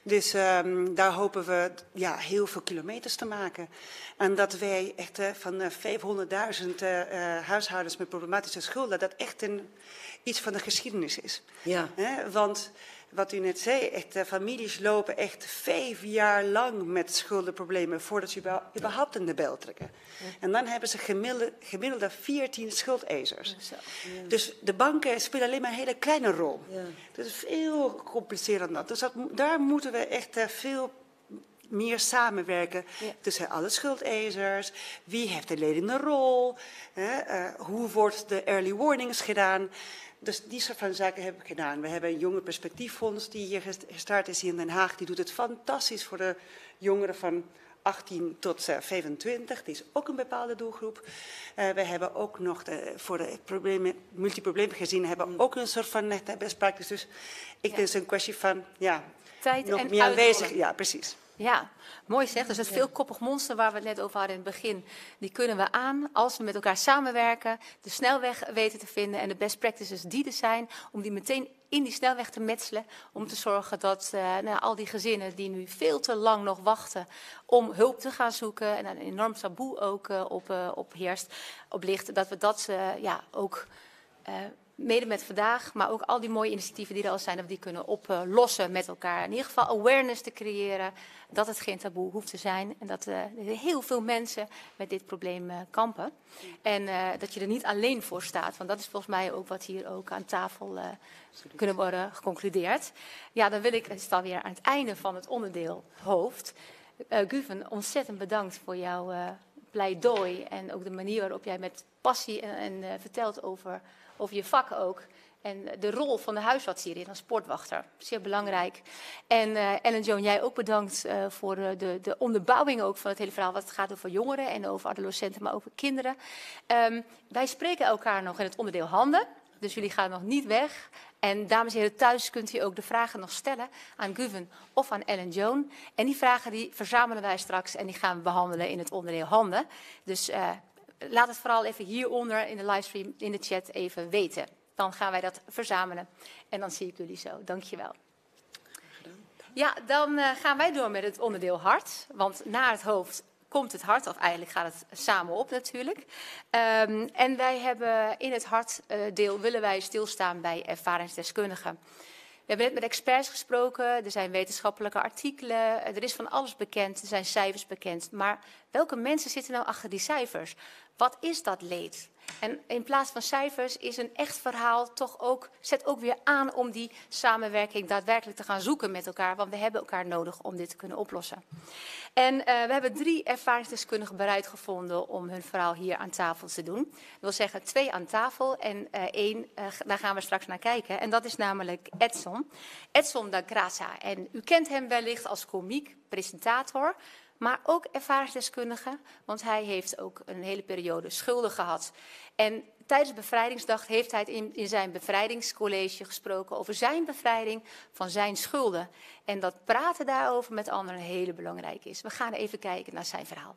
Dus um, daar hopen we ja, heel veel kilometers te maken. En dat wij echt van 500.000 huishoudens met problematische schulden, dat echt een, iets van de geschiedenis is. Ja. want wat u net zei, echt, de families lopen echt vijf jaar lang met schuldenproblemen voordat ze überhaupt in de bel trekken. En dan hebben ze gemiddelde, gemiddelde 14 schuldeisers. Ja. Dus de banken spelen alleen maar een hele kleine rol. Ja. Dat is veel gecompliceerder dan dat. Dus dat, daar moeten we echt uh, veel meer samenwerken ja. tussen alle schuldeisers. Wie heeft de ledende rol? Hè, uh, hoe wordt de early warnings gedaan? Dus die soort van zaken heb ik gedaan. We hebben een jonge perspectieffonds die hier gestart is hier in Den Haag. Die doet het fantastisch voor de jongeren van 18 tot 25. Die is ook een bepaalde doelgroep. Uh, we hebben ook nog de, voor de problemen, multiproblemen gezien, hebben we ook een soort van net best practice. Dus ik ja. denk het is een kwestie van ja, Tijd nog en meer aanwezig. Ja, precies. Ja, mooi zeg. Dus het veelkoppig monster waar we het net over hadden in het begin, die kunnen we aan als we met elkaar samenwerken, de snelweg weten te vinden en de best practices die er zijn, om die meteen in die snelweg te metselen. Om te zorgen dat uh, nou, al die gezinnen die nu veel te lang nog wachten om hulp te gaan zoeken, en een enorm taboe ook uh, op, uh, op heerst, op ligt, dat we dat ja, ook mede met vandaag, maar ook al die mooie initiatieven die er al zijn, dat we die kunnen oplossen met elkaar. In ieder geval awareness te creëren dat het geen taboe hoeft te zijn en dat uh, heel veel mensen met dit probleem uh, kampen. En uh, dat je er niet alleen voor staat, want dat is volgens mij ook wat hier ook aan tafel kunnen worden geconcludeerd. Ja, dan wil ik, het is alweer aan het einde van het onderdeel hoofd. Guven, ontzettend bedankt voor jouw pleidooi en ook de manier waarop jij met passie en, en vertelt over over je vak ook. En de rol van de huisarts hierin als sportwachter. Zeer belangrijk. En Ellen Joan, jij ook bedankt voor de, de, onderbouwing ook van het hele verhaal. Wat het gaat over jongeren en over adolescenten, maar over kinderen. Um, wij spreken elkaar nog in het onderdeel handen. Dus jullie gaan nog niet weg. En dames en heren, thuis kunt u ook de vragen nog stellen aan Guven of aan Ellen Joan. En die vragen die verzamelen wij straks en die gaan we behandelen in het onderdeel handen. Dus laat het vooral even hieronder in de livestream, in de chat even weten. Dan gaan wij dat verzamelen. En dan zie ik jullie zo. Dankjewel. Ja, dan uh, gaan wij door met het onderdeel hart. Want naar het hoofd komt het hart, of eigenlijk gaat het samen op natuurlijk. Um, en wij hebben in het hartdeel uh, willen wij stilstaan bij ervaringsdeskundigen. Hebben net met experts gesproken, er zijn wetenschappelijke artikelen, er is van alles bekend, er zijn cijfers bekend. Maar welke mensen zitten nou achter die cijfers? Wat is dat leed? En in plaats van cijfers is een echt verhaal toch ook, zet ook weer aan om die samenwerking daadwerkelijk te gaan zoeken met elkaar. Want we hebben elkaar nodig om dit te kunnen oplossen. En uh, we hebben drie ervaringsdeskundigen bereid gevonden om hun verhaal hier aan tafel te doen. Dat wil zeggen twee aan tafel en uh, één, uh, daar gaan we straks naar kijken. En dat is namelijk Edson. Edson da Graça. En u kent hem wellicht als komiek, presentator maar ook ervaringsdeskundige, want hij heeft ook een hele periode schulden gehad. En tijdens bevrijdingsdag heeft hij in, in zijn bevrijdingscollege gesproken over zijn bevrijding van zijn schulden. En dat praten daarover met anderen hele belangrijk is. We gaan even kijken naar zijn verhaal.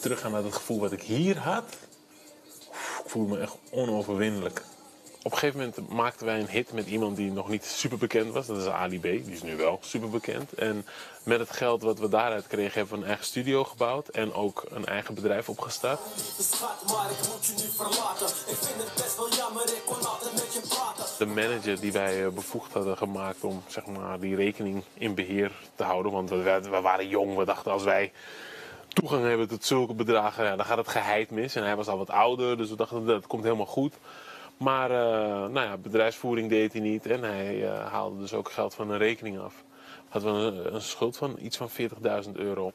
Terug ga naar het gevoel wat ik hier had, ik voel me echt onoverwinnelijk. Op een gegeven moment maakten wij een hit met iemand die nog niet super bekend was. Dat is Ali B. Die is nu wel super bekend. En met het geld wat we daaruit kregen, hebben we een eigen studio gebouwd. En ook een eigen bedrijf opgestart. De manager die wij eh, bevoegd hadden gemaakt om zeg maar, die rekening in beheer te houden. Want we, we waren jong, we dachten als wij toegang hebben tot zulke bedragen, ja, dan gaat het geheid mis. En hij was al wat ouder, dus we dachten dat komt helemaal goed. Maar uh, nou ja, bedrijfsvoering deed hij niet en hij uh, haalde dus ook geld van een rekening af. Hadden we een, een schuld van iets van 40.000 euro.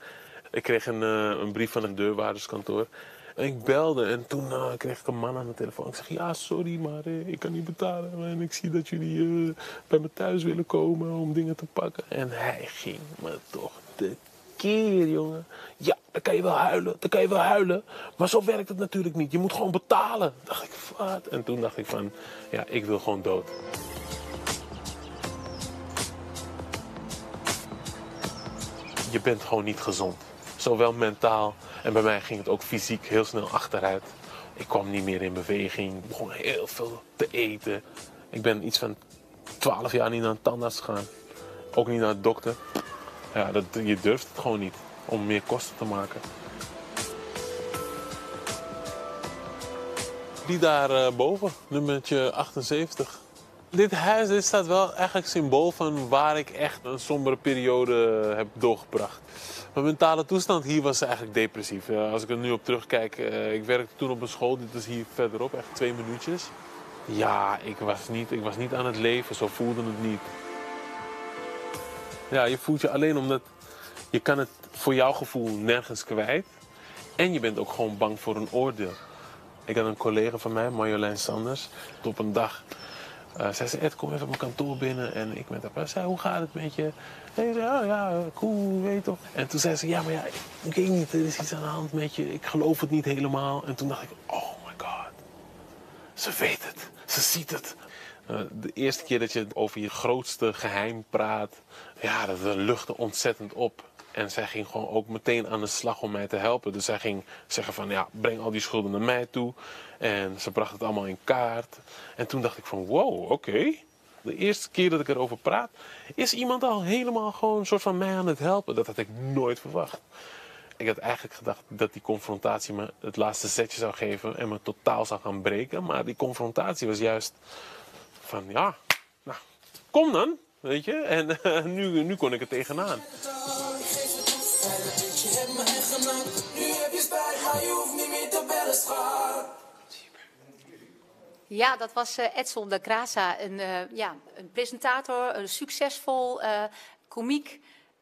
Ik kreeg een, uh, een, brief van een deurwaarderskantoor. En ik belde en toen kreeg ik een man aan de telefoon. Ik zeg, ja, sorry, maar ik kan niet betalen. En ik zie dat jullie bij me thuis willen komen om dingen te pakken. En hij ging me toch de keer, jongen. Ja, dan kan je wel huilen, dan kan je wel huilen. Maar zo werkt het natuurlijk niet. Je moet gewoon betalen. dacht ik, wat? En toen dacht ik van, ja, ik wil gewoon dood. Je bent gewoon niet gezond. Zowel mentaal en bij mij ging het ook fysiek heel snel achteruit. Ik kwam niet meer in beweging, begon heel veel te eten. Ik ben iets van 12 jaar niet naar een tandarts gegaan. Ook niet naar de dokter. Ja, dat, je durft het gewoon niet om meer kosten te maken. Die daar uh, boven, nummertje 78. Dit huis dit staat wel eigenlijk symbool van waar ik echt een sombere periode heb doorgebracht. Mijn mentale toestand hier was eigenlijk depressief. Als ik er nu op terugkijk, uh, ik werkte toen op een school, dit is hier verderop, echt twee minuutjes. Ja, ik was, niet, ik was niet aan het leven, zo voelde het niet. Ja, je voelt je alleen omdat je kan het voor jouw gevoel nergens kwijt. En je bent ook gewoon bang voor een oordeel. Ik had een collega van mij, Marjolein Sanders, op een dag uh, zei ze, Ed, kom even op mijn kantoor binnen. En ik met haar zei, hoe gaat het met je? En ik zei, oh ja, cool, weet toch. En toen zei ze, ja, maar ja, ik weet niet, er is iets aan de hand met je. Ik geloof het niet helemaal. En toen dacht ik, oh my god. Ze weet het, ze ziet het. Uh, de eerste keer dat je over je grootste geheim praat, ja, dat luchtte ontzettend op. En zij ging gewoon ook meteen aan de slag om mij te helpen. Dus zij ging zeggen van, ja, breng al die schulden naar mij toe. En ze bracht het allemaal in kaart. En toen dacht ik van, wow, oké. De eerste keer dat ik erover praat, is iemand al helemaal gewoon een soort van mij aan het helpen. Dat had ik nooit verwacht. Ik had eigenlijk gedacht dat die confrontatie me het laatste zetje zou geven en me totaal zou gaan breken. Maar die confrontatie was juist van, ja, nou, kom dan, weet je. En uh, nu, nu kon ik er tegenaan. Ja, dat was uh, Edson de Grasa, een, uh, ja, een presentator, een succesvol uh, komiek.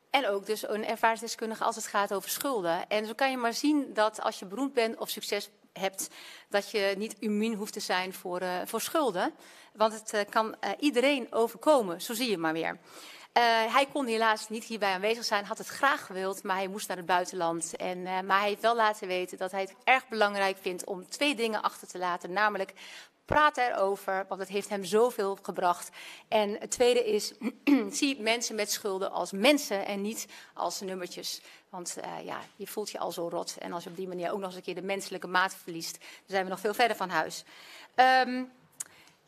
En ook dus een ervaringsdeskundige als het gaat over schulden. En zo kan je maar zien dat als je beroemd bent of succes hebt, dat je niet immuun hoeft te zijn voor, voor schulden. Want het kan iedereen overkomen, zo zie je maar weer. Uh, hij kon helaas niet hierbij aanwezig zijn, had het graag gewild, maar hij moest naar het buitenland. En, uh, maar hij heeft wel laten weten dat hij het erg belangrijk vindt om twee dingen achter te laten. Namelijk, praat erover, want het heeft hem zoveel gebracht. En het tweede is, zie mensen met schulden als mensen en niet als nummertjes. Want uh, ja, je voelt je al zo rot. En als je op die manier ook nog eens een keer de menselijke maat verliest, dan zijn we nog veel verder van huis. Um,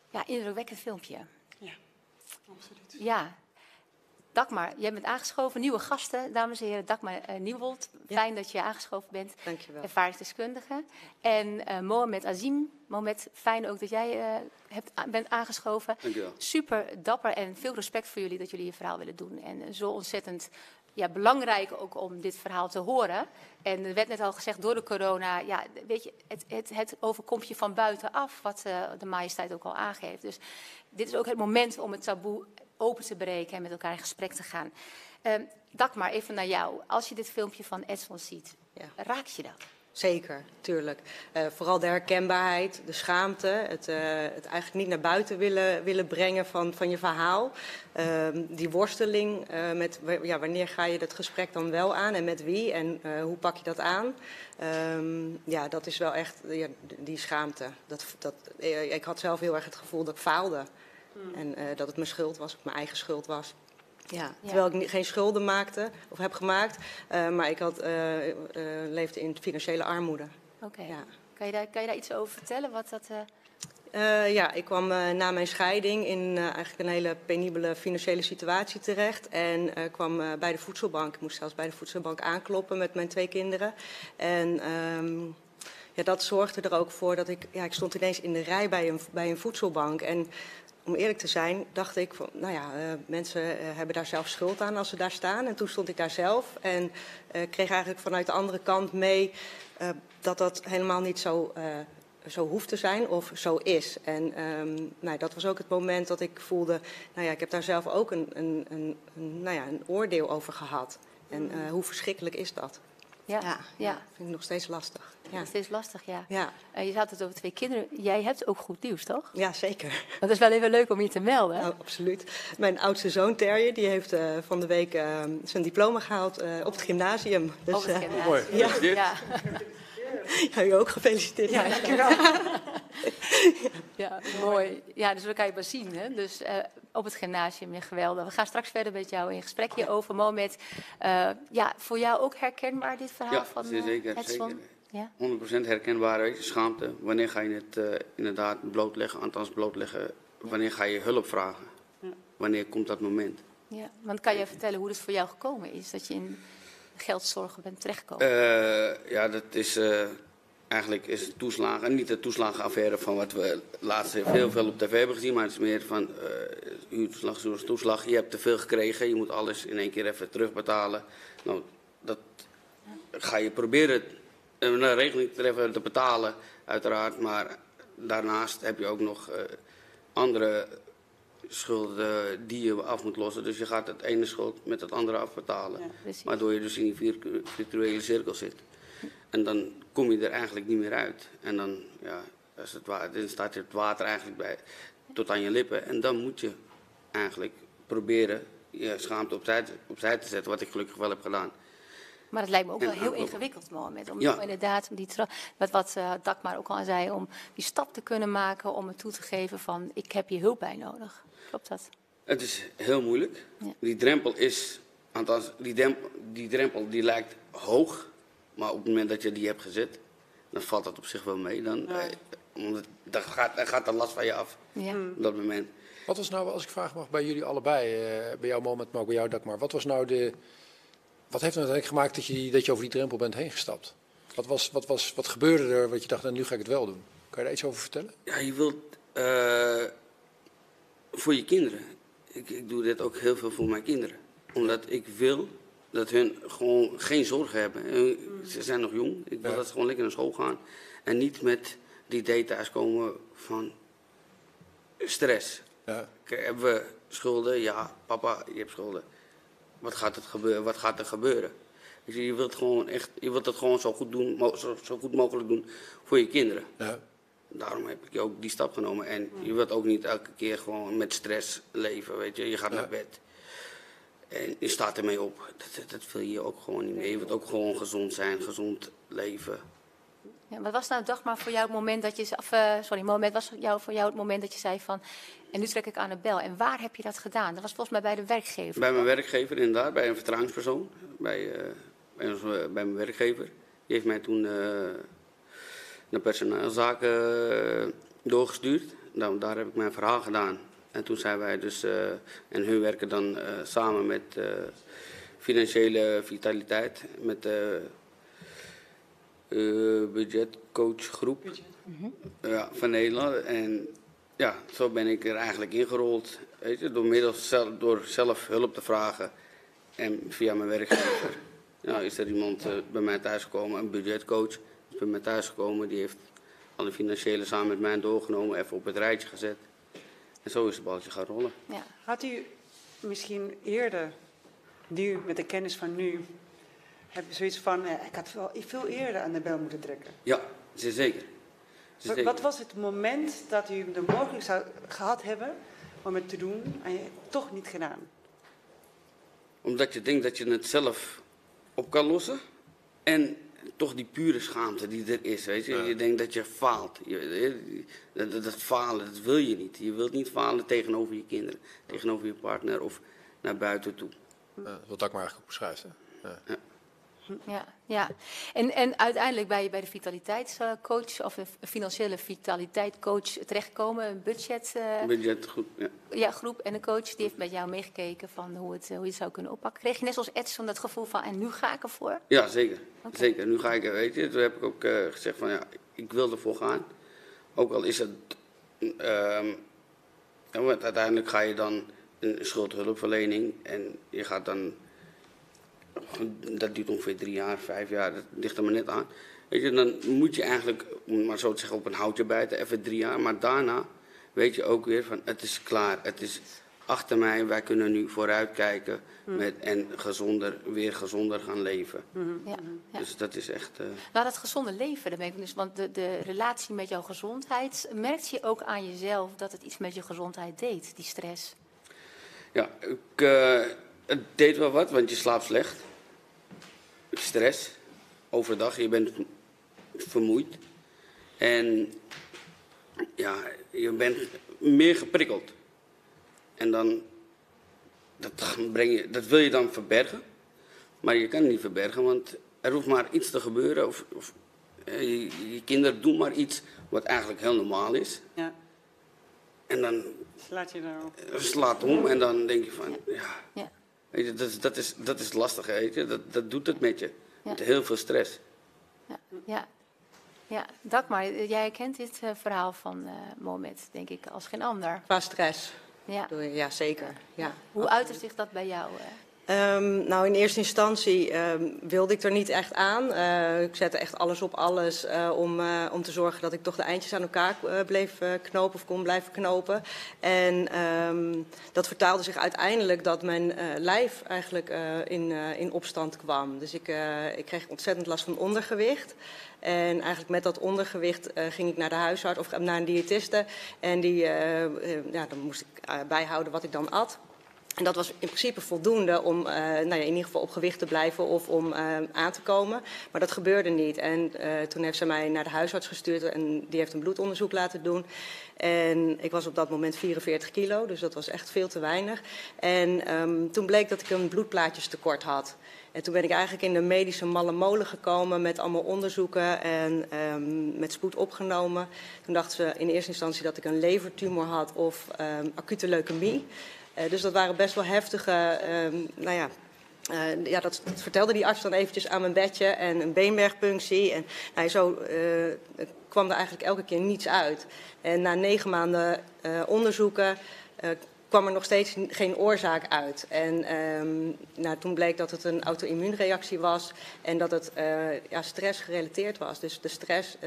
ja, indrukwekkend filmpje. Ja, absoluut. Ja, Dagmar, jij bent aangeschoven. Nieuwe gasten, dames en heren. Dagmar uh, Nieuwwold, fijn dat je aangeschoven bent. Dankjewel. Ervaringsdeskundige. En uh, Mohamed Azim. Mohamed, fijn ook dat jij uh, hebt, bent aangeschoven. Dankjewel. Super dapper en veel respect voor jullie dat jullie je verhaal willen doen. En zo ontzettend ja, belangrijk ook om dit verhaal te horen. En er werd net al gezegd, door de corona, ja, weet je, het, het, het overkomt je van buitenaf, wat de majesteit ook al aangeeft. Dus dit is ook het moment om het taboe open te breken en met elkaar in gesprek te gaan. Uh, Dagmar, even naar jou. Als je dit filmpje van Edson ziet, ja. raakt je dat? Zeker, tuurlijk. Uh, vooral de herkenbaarheid, de schaamte, het, uh, het eigenlijk niet naar buiten willen, willen brengen van, van je verhaal. Uh, die worsteling met ja, wanneer ga je dat gesprek dan wel aan en met wie en hoe pak je dat aan. Um, ja, dat is wel echt ja, die schaamte. Dat, dat, ik had zelf heel erg het gevoel dat ik faalde. Hmm. En dat het mijn schuld was, of mijn eigen schuld was. Ja, terwijl ik geen schulden maakte of heb gemaakt, uh, maar ik had, uh, leefde in financiële armoede. Oké. Okay. Ja. Kan, je daar, kan je daar iets over vertellen? Wat dat, ja, ik kwam na mijn scheiding in eigenlijk een hele penibele financiële situatie terecht. En kwam bij de voedselbank. Ik moest zelfs bij de voedselbank aankloppen met mijn twee kinderen. En um, ja, dat zorgde er ook voor dat ik, ja, ik stond ineens in de rij bij een, bij een voedselbank. En om eerlijk te zijn, dacht ik van, nou ja, uh, mensen uh, hebben daar zelf schuld aan als ze daar staan. En toen stond ik daar zelf en uh, kreeg eigenlijk vanuit de andere kant mee dat dat helemaal niet zo, zo hoeft te zijn of zo is. En um, nou, dat was ook het moment dat ik voelde, nou ja, ik heb daar zelf ook een, een, een, een nou ja, een oordeel over gehad. En hoe verschrikkelijk is dat? Ja, Ja, ja. vind ik nog steeds lastig. Ja, Dat is lastig, ja. ja. Eh, je had het over twee kinderen. Jij hebt ook goed nieuws, toch? ja zeker. Dat is wel even leuk om je te melden. Nou, absoluut. Mijn oudste zoon Terje, die heeft eh, van de week eh, zijn diploma gehaald eh, op het gymnasium. Dus, Op het eh, gymnasium. Mooi. ja, Ja, ja, u ook gefeliciteerd. ja, dankjewel. ja, mooi. Ja, dus we kan je maar zien. Hè? Dus eh, op het gymnasium, ja, geweldig. We gaan straks verder met jou in gesprek hierover. Mohamed, eh, ja, voor jou ook herkenbaar dit verhaal Ja, van eh, zeker, Edson? zeker. Ja? 100% herkenbaar, weet je, schaamte. Wanneer ga je het eh, inderdaad blootleggen, althans blootleggen, wanneer ga je hulp vragen? Wanneer komt dat moment? ja. Want kan jij vertellen hoe het voor jou gekomen is? Dat je in geldzorgen bent terechtgekomen? Eh, ja, dat is eh, eigenlijk is het toeslagen, niet de toeslagenaffaire van wat we laatst heel veel op tv hebben gezien, maar het is meer van eh huurtoeslag, toeslag. Je hebt te veel gekregen, je moet alles in één keer even terugbetalen. Nou, dat ga je proberen een regeling te treffen te betalen, uiteraard, maar daarnaast heb je ook nog eh, andere schulden die je af moet lossen. Dus je gaat het ene schuld met het andere afbetalen. Waardoor je dus in die virtu- virtuele cirkel zit. En dan kom je er eigenlijk niet meer uit. En dan, ja, als het wa- dan staat je het water eigenlijk bij, tot aan je lippen. En dan moet je eigenlijk proberen je schaamte opzij, te- opzij te zetten, wat ik gelukkig wel heb gedaan. Maar het lijkt me ook wel heel ingewikkeld, Mohamed. Om Ja. inderdaad om die wat, wat Dagmar ook al zei, om die stap te kunnen maken om het toe te geven van ik heb je hulp bij nodig. Klopt dat? Het is heel moeilijk. Ja. Die drempel is, althans, die, drempel, die drempel die lijkt hoog. Maar op het moment dat je die hebt gezet, dan valt dat op zich wel mee. Dan, eh, omdat, dan, gaat, dan gaat de last van je af Ja. op dat moment. Wat was nou, als ik vragen mag, bij jullie allebei, eh, bij jou moment, maar ook bij jou Dagmar, wat was nou de, wat heeft nou uiteindelijk gemaakt dat je, dat je over die drempel bent heen gestapt? Wat, was, wat, was, wat gebeurde er wat je dacht, nou, nu ga ik het wel doen? Kan je daar iets over vertellen? Ja, je wilt eh, voor je kinderen. Ik, ik doe dit ook heel veel voor mijn kinderen. Omdat ik wil dat hun gewoon geen zorgen hebben. En Ze zijn nog jong. Ik wil Ja. dat ze gewoon lekker naar school gaan. En niet met die idee thuiskomen van stress. Ja. Hebben we schulden? Ja, papa, je hebt schulden. Wat gaat, het gebeuren? Wat gaat er gebeuren? Dus je wilt, gewoon echt, je wilt het gewoon zo goed, doen, zo, zo goed mogelijk doen voor je kinderen. Ja. Daarom heb ik ook die stap genomen. En je wilt ook niet elke keer gewoon met stress leven, weet je. Je gaat Ja. naar bed. En je staat ermee op. Dat, dat, wil je ook gewoon niet meer. Je wilt ook gewoon gezond zijn, gezond leven. Ja, wat was nou Dagmar voor jou het moment dat je, of, eh, sorry, moment was jou, voor jou het moment dat je zei van, en nu trek ik aan de bel. En waar heb je dat gedaan? Dat was volgens mij bij de werkgever. Bij mijn werkgever inderdaad, bij een vertrouwenspersoon. Bij, eh, bij, ons, eh, bij mijn werkgever. Die heeft mij toen naar personeelszaken eh, doorgestuurd. Nou, daar heb ik mijn verhaal gedaan. En toen zijn wij dus, eh, en hun werken dan eh, samen met eh, financiële vitaliteit, met de budgetcoachgroep ja, van Nederland. En ja, zo ben ik er eigenlijk ingerold. Weet je, door, middels zelf, door zelf hulp te vragen en via mijn werkgever. Nou, is er iemand bij mij thuisgekomen, een budgetcoach, is bij mij thuisgekomen. Die heeft alle financiële samen met mij doorgenomen, even op het rijtje gezet. En zo is het balletje gaan rollen. Ja. Had u misschien eerder, nu met de kennis van nu, heb je zoiets van, eh, ik had wel veel eerder aan de bel moeten trekken. Ja, zeer zeker. Zeer Wat, zeker. wat was het moment dat u de mogelijkheid zou gehad hebben om het te doen en je hebt het toch niet gedaan? Omdat je denkt dat je het zelf op kan lossen. En toch die pure schaamte die er is. Weet je? je denkt dat je faalt. Je, dat, dat, dat falen, dat wil je niet. Je wilt niet falen tegenover je kinderen, tegenover je partner of naar buiten toe. Ja, wat Dagmar eigenlijk ook beschrijft. Hè? Ja. Ja, ja. En, en uiteindelijk ben je bij de vitaliteitscoach of een financiële vitaliteitscoach terechtgekomen, een budget. eh, Budget goed. Ja. ja, groep en een coach die heeft met jou meegekeken van hoe, het, eh, hoe je het zou kunnen oppakken. Kreeg je net zoals Edson dat gevoel van en nu ga ik ervoor? Ja, zeker. Zeker. Nu ga ik, er, weet je, toen heb ik ook eh, gezegd van ja, ik wil ervoor gaan. Ook al is het, want uiteindelijk ga je dan een schuldhulpverlening en je gaat dan, dat duurt ongeveer drie jaar, vijf jaar, dat ligt er maar net aan. Weet je, dan moet je eigenlijk, om maar zo te zeggen, op een houtje bijten, even drie jaar. Maar daarna weet je ook weer van het is klaar, het is achter mij. Wij kunnen nu vooruitkijken met, en gezonder, weer gezonder gaan leven. Ja, ja. Dus dat is echt... eh, Nou, dat gezonde leven, daarmee, dus, want de, de relatie met jouw gezondheid, merkte je ook aan jezelf dat het iets met je gezondheid deed, die stress? Ja, ik, eh, het deed wel wat, want je slaapt slecht. Stress, overdag, je bent vermoeid. En ja, je bent meer geprikkeld. En dan, dat, breng je, dat wil je dan verbergen. Maar je kan het niet verbergen, want er hoeft maar iets te gebeuren. Of, of eh, je, je kinderen doen maar iets wat eigenlijk heel normaal is. Ja. En dan Slaat je daarop. slaat om en dan denk je van, ja, Ja. Weet je, dat, is- dat, is, dat is lastig, weet je. Dat, dat doet het met je. Ja. Met heel veel stress. Ja, ja. ja. Dagmar, jij kent dit eh, verhaal van eh Mohamed, denk ik, als geen ander. Qua stress. Ja. Doe je- Ja, zeker. Ja. Hoe uitte zich dat bij jou? eh? Ehm, nou, in eerste instantie ehm, wilde ik er niet echt aan. Eh, ik zette echt alles op alles eh, om, eh, om te zorgen dat ik toch de eindjes aan elkaar bleef knopen of kon blijven knopen. En ehm, dat vertaalde zich uiteindelijk dat mijn lijf eigenlijk in, in opstand kwam. Dus ik, ik kreeg ontzettend last van ondergewicht. En eigenlijk met dat ondergewicht ging ik naar de huisarts of naar een diëtiste. En die, ja, dan moest ik bijhouden wat ik dan at. En dat was in principe voldoende om eh, nou ja, in ieder geval op gewicht te blijven of om eh, aan te komen. Maar dat gebeurde niet. En eh, toen heeft ze mij naar de huisarts gestuurd en die heeft een bloedonderzoek laten doen. En ik was op dat moment 44 kilo, dus dat was echt veel te weinig. En ehm, toen bleek dat ik een bloedplaatjestekort had. En toen ben ik eigenlijk in de medische malle molen gekomen met allemaal onderzoeken en ehm, met spoed opgenomen. Toen dachten ze in eerste instantie dat ik een levertumor had of ehm, acute leukemie. Eh, dus dat waren best wel heftige, ehm, nou ja, eh, ja, dat, vertelde die arts dan eventjes aan mijn bedje en een beenmergpunctie. En nou, zo eh, kwam er eigenlijk elke keer niets uit. En na negen maanden onderzoeken kwam er nog steeds geen oorzaak uit. En ehm, nou, toen bleek dat het een auto-immuunreactie was en dat het ja, stress gerelateerd was. Dus de stress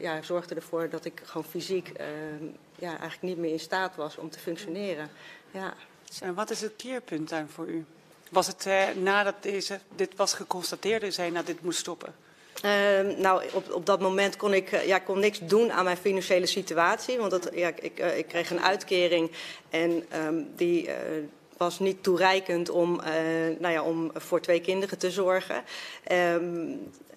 ja, zorgde ervoor dat ik gewoon fysiek ehm, ja, eigenlijk niet meer in staat was om te functioneren. Ja. En wat is het keerpunt dan voor u? Was het eh, nadat deze, dit was geconstateerd en zei, nou, dit moet stoppen? Ehm, nou, op, op dat moment kon ik, eh, ja, kon niks doen aan mijn financiële situatie. Want dat, ja, ik, eh, ik kreeg een uitkering en ehm, die eh, was niet toereikend om, nou ja, om voor twee kinderen te zorgen. Ehm,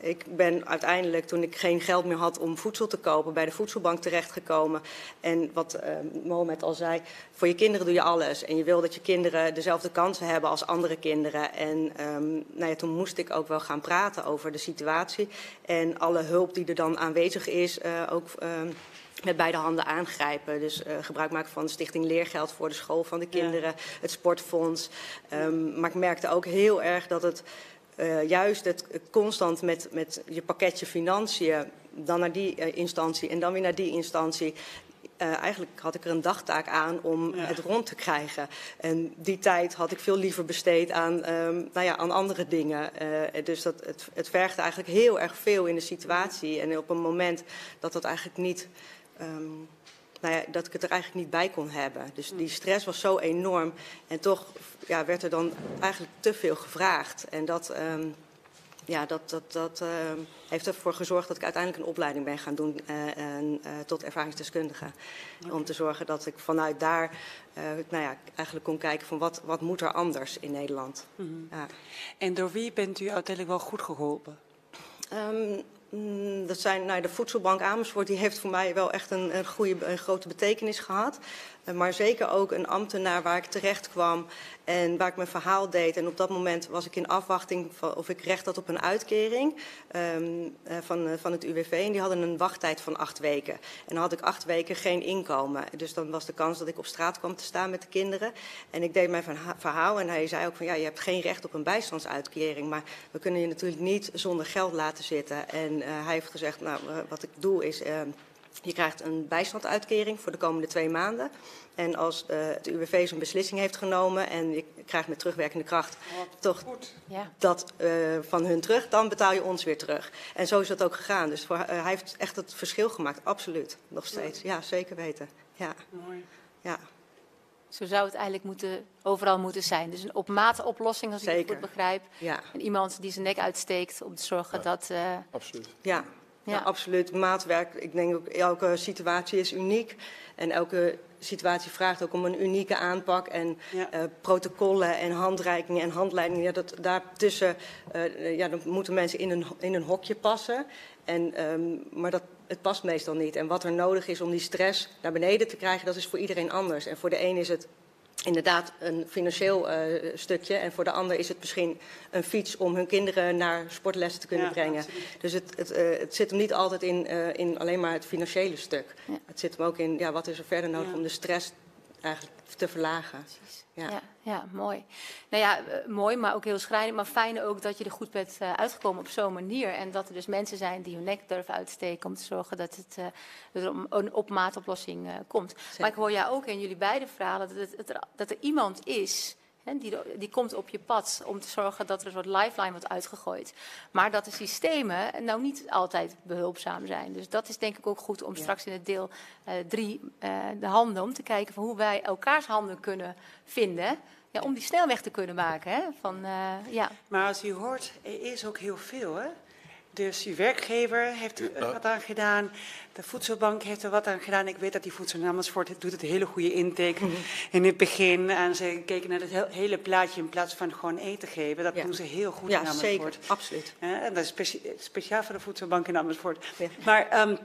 ik ben uiteindelijk, toen ik geen geld meer had om voedsel te kopen, bij de voedselbank terechtgekomen. En wat eh Mohamed al zei, voor je kinderen doe je alles. En je wil dat je kinderen dezelfde kansen hebben als andere kinderen. En ehm, nou ja, toen moest ik ook wel gaan praten over de situatie. En alle hulp die er dan aanwezig is, eh, ook ehm, met beide handen aangrijpen. Dus eh, gebruik maken van de Stichting Leergeld voor de school van de kinderen, het sportfonds. Ehm, maar ik merkte ook heel erg dat het eh, juist het constant met, met je pakketje financiën, dan naar die eh, instantie en dan weer naar die instantie. Eh, eigenlijk had ik er een dagtaak aan om Ja. het rond te krijgen. En die tijd had ik veel liever besteed aan, ehm, nou ja, aan andere dingen. Dus dat, het, het vergde eigenlijk heel erg veel in de situatie. En op een moment dat dat eigenlijk niet. ehm, nou ja, dat ik het er eigenlijk niet bij kon hebben. Dus die stress was zo enorm. En toch ja, werd er dan eigenlijk te veel gevraagd. En dat, ehm, ja, dat, dat, dat ehm, heeft ervoor gezorgd dat ik uiteindelijk een opleiding ben gaan doen eh, en, eh, tot ervaringsdeskundige. Om te zorgen dat ik vanuit daar eh, nou ja, eigenlijk kon kijken van wat, wat moet er anders in Nederland. Ja. En door wie bent u uiteindelijk wel goed geholpen? Ehm, mm, dat zijn, nou, de Voedselbank Amersfoort die heeft voor mij wel echt een, een, goede, een grote betekenis gehad. Eh, maar zeker ook een ambtenaar waar ik terecht kwam en waar ik mijn verhaal deed. En op dat moment was ik in afwachting of ik recht had op een uitkering ehm, eh, van, eh, van het UWV. En die hadden een wachttijd van acht weken. En dan had ik acht weken geen inkomen. Dus dan was de kans dat ik op straat kwam te staan met de kinderen. En ik deed mijn verha- verhaal en hij zei ook van ja, je hebt geen recht op een bijstandsuitkering. Maar we kunnen je natuurlijk niet zonder geld laten zitten. En hij heeft gezegd, nou, wat ik doe is... ehm, je krijgt een bijstandsuitkering voor de komende twee maanden. En als eh, het UWV zo'n beslissing heeft genomen en je krijgt met terugwerkende kracht toch Ja. dat eh, van hun terug, dan betaal je ons weer terug. En zo is dat ook gegaan. Dus voor, eh, hij heeft echt het verschil gemaakt, absoluut. Nog steeds. Ja, zeker weten. Ja, Mooi. ja. Zo zou het eigenlijk moeten, overal moeten zijn. Dus een op maat oplossing, als ik het goed begrijp. Ja. En iemand die zijn nek uitsteekt om te zorgen dat... eh, Absoluut. Ja, Ja. ja. absoluut. Maatwerk, ik denk ook elke situatie is uniek. En elke situatie vraagt ook om een unieke aanpak. En Ja. eh, protocollen en handreikingen en handleidingen, ja, dat, daartussen eh, ja, dan moeten mensen in een, in een hokje passen. En, ehm, maar dat, het past meestal niet. En wat er nodig is om die stress naar beneden te krijgen, dat is voor iedereen anders. En voor de een is het inderdaad een financieel eh, stukje. En voor de ander is het misschien een fiets om hun kinderen naar sportlessen te kunnen Ja, brengen. absoluut. Dus het, het, eh, het zit hem niet altijd in, eh, in alleen maar het financiële stuk. Ja. Het zit hem ook in ja, wat is er verder nodig Ja. om de stress eigenlijk te verlagen. Ja. Ja. Ja, mooi. Nou ja, eh, mooi, maar ook heel schrijnend. Maar fijn ook dat je er goed bent eh, uitgekomen op zo'n manier. En dat er dus mensen zijn die hun nek durven uitsteken om te zorgen dat het eh, dat er een op maatoplossing eh, komt. Maar ik hoor jou ook in jullie beide verhalen dat, het, dat er, dat er iemand is. Die, die komt op je pad om te zorgen dat er een soort lifeline wordt uitgegooid. Maar dat de systemen nou niet altijd behulpzaam zijn. Dus dat is denk ik ook goed om Ja. straks in het deel eh, drie eh, de handen om te kijken van hoe wij elkaars handen kunnen vinden. Ja, om die snelweg te kunnen maken. Hè? Van, eh, ja. Maar als u hoort, er is ook heel veel. Hè? Dus uw werkgever heeft er Ja. wat aan gedaan. De voedselbank heeft er wat aan gedaan. Ik weet dat die voedsel in Amersfoort doet het hele goede intake in het begin. En ze keken naar het hele plaatje in plaats van gewoon eten geven. Dat Ja. doen ze heel goed in Ja, Amersfoort. zeker. Absoluut. Hè, en dat is speciaal voor de voedselbank in Amersfoort. Ja. Maar ehm,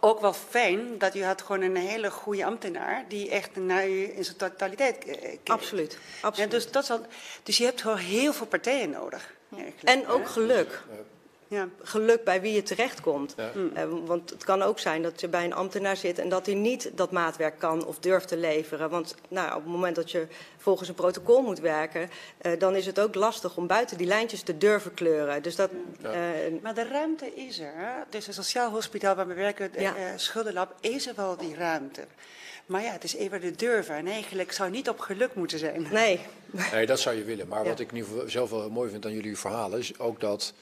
ook wel fijn dat u had gewoon een hele goede ambtenaar die echt naar u in zijn totaliteit eh, keek. Absoluut. Ja, Absoluut. dus, dat is al, dus je hebt gewoon heel veel partijen nodig. eigenlijk, En ook geluk. Ja. geluk bij wie je terechtkomt. Ja. Eh, want het kan ook zijn dat je bij een ambtenaar zit en dat hij niet dat maatwerk kan of durft te leveren. Want nou, op het moment dat je volgens een protocol moet werken, eh, dan is het ook lastig om buiten die lijntjes te durven kleuren. Dus dat, Ja. eh, Maar de ruimte is er. Hè? Dus een sociaal hospitaal waar we werken, de Ja. eh, schuldenlab, is er wel die ruimte. Maar ja, het is even de durven. En eigenlijk zou het niet op geluk moeten zijn. nee, Nee, dat zou je willen. Maar Ja. wat ik in ieder geval zelf wel mooi vind aan jullie verhalen, is ook dat,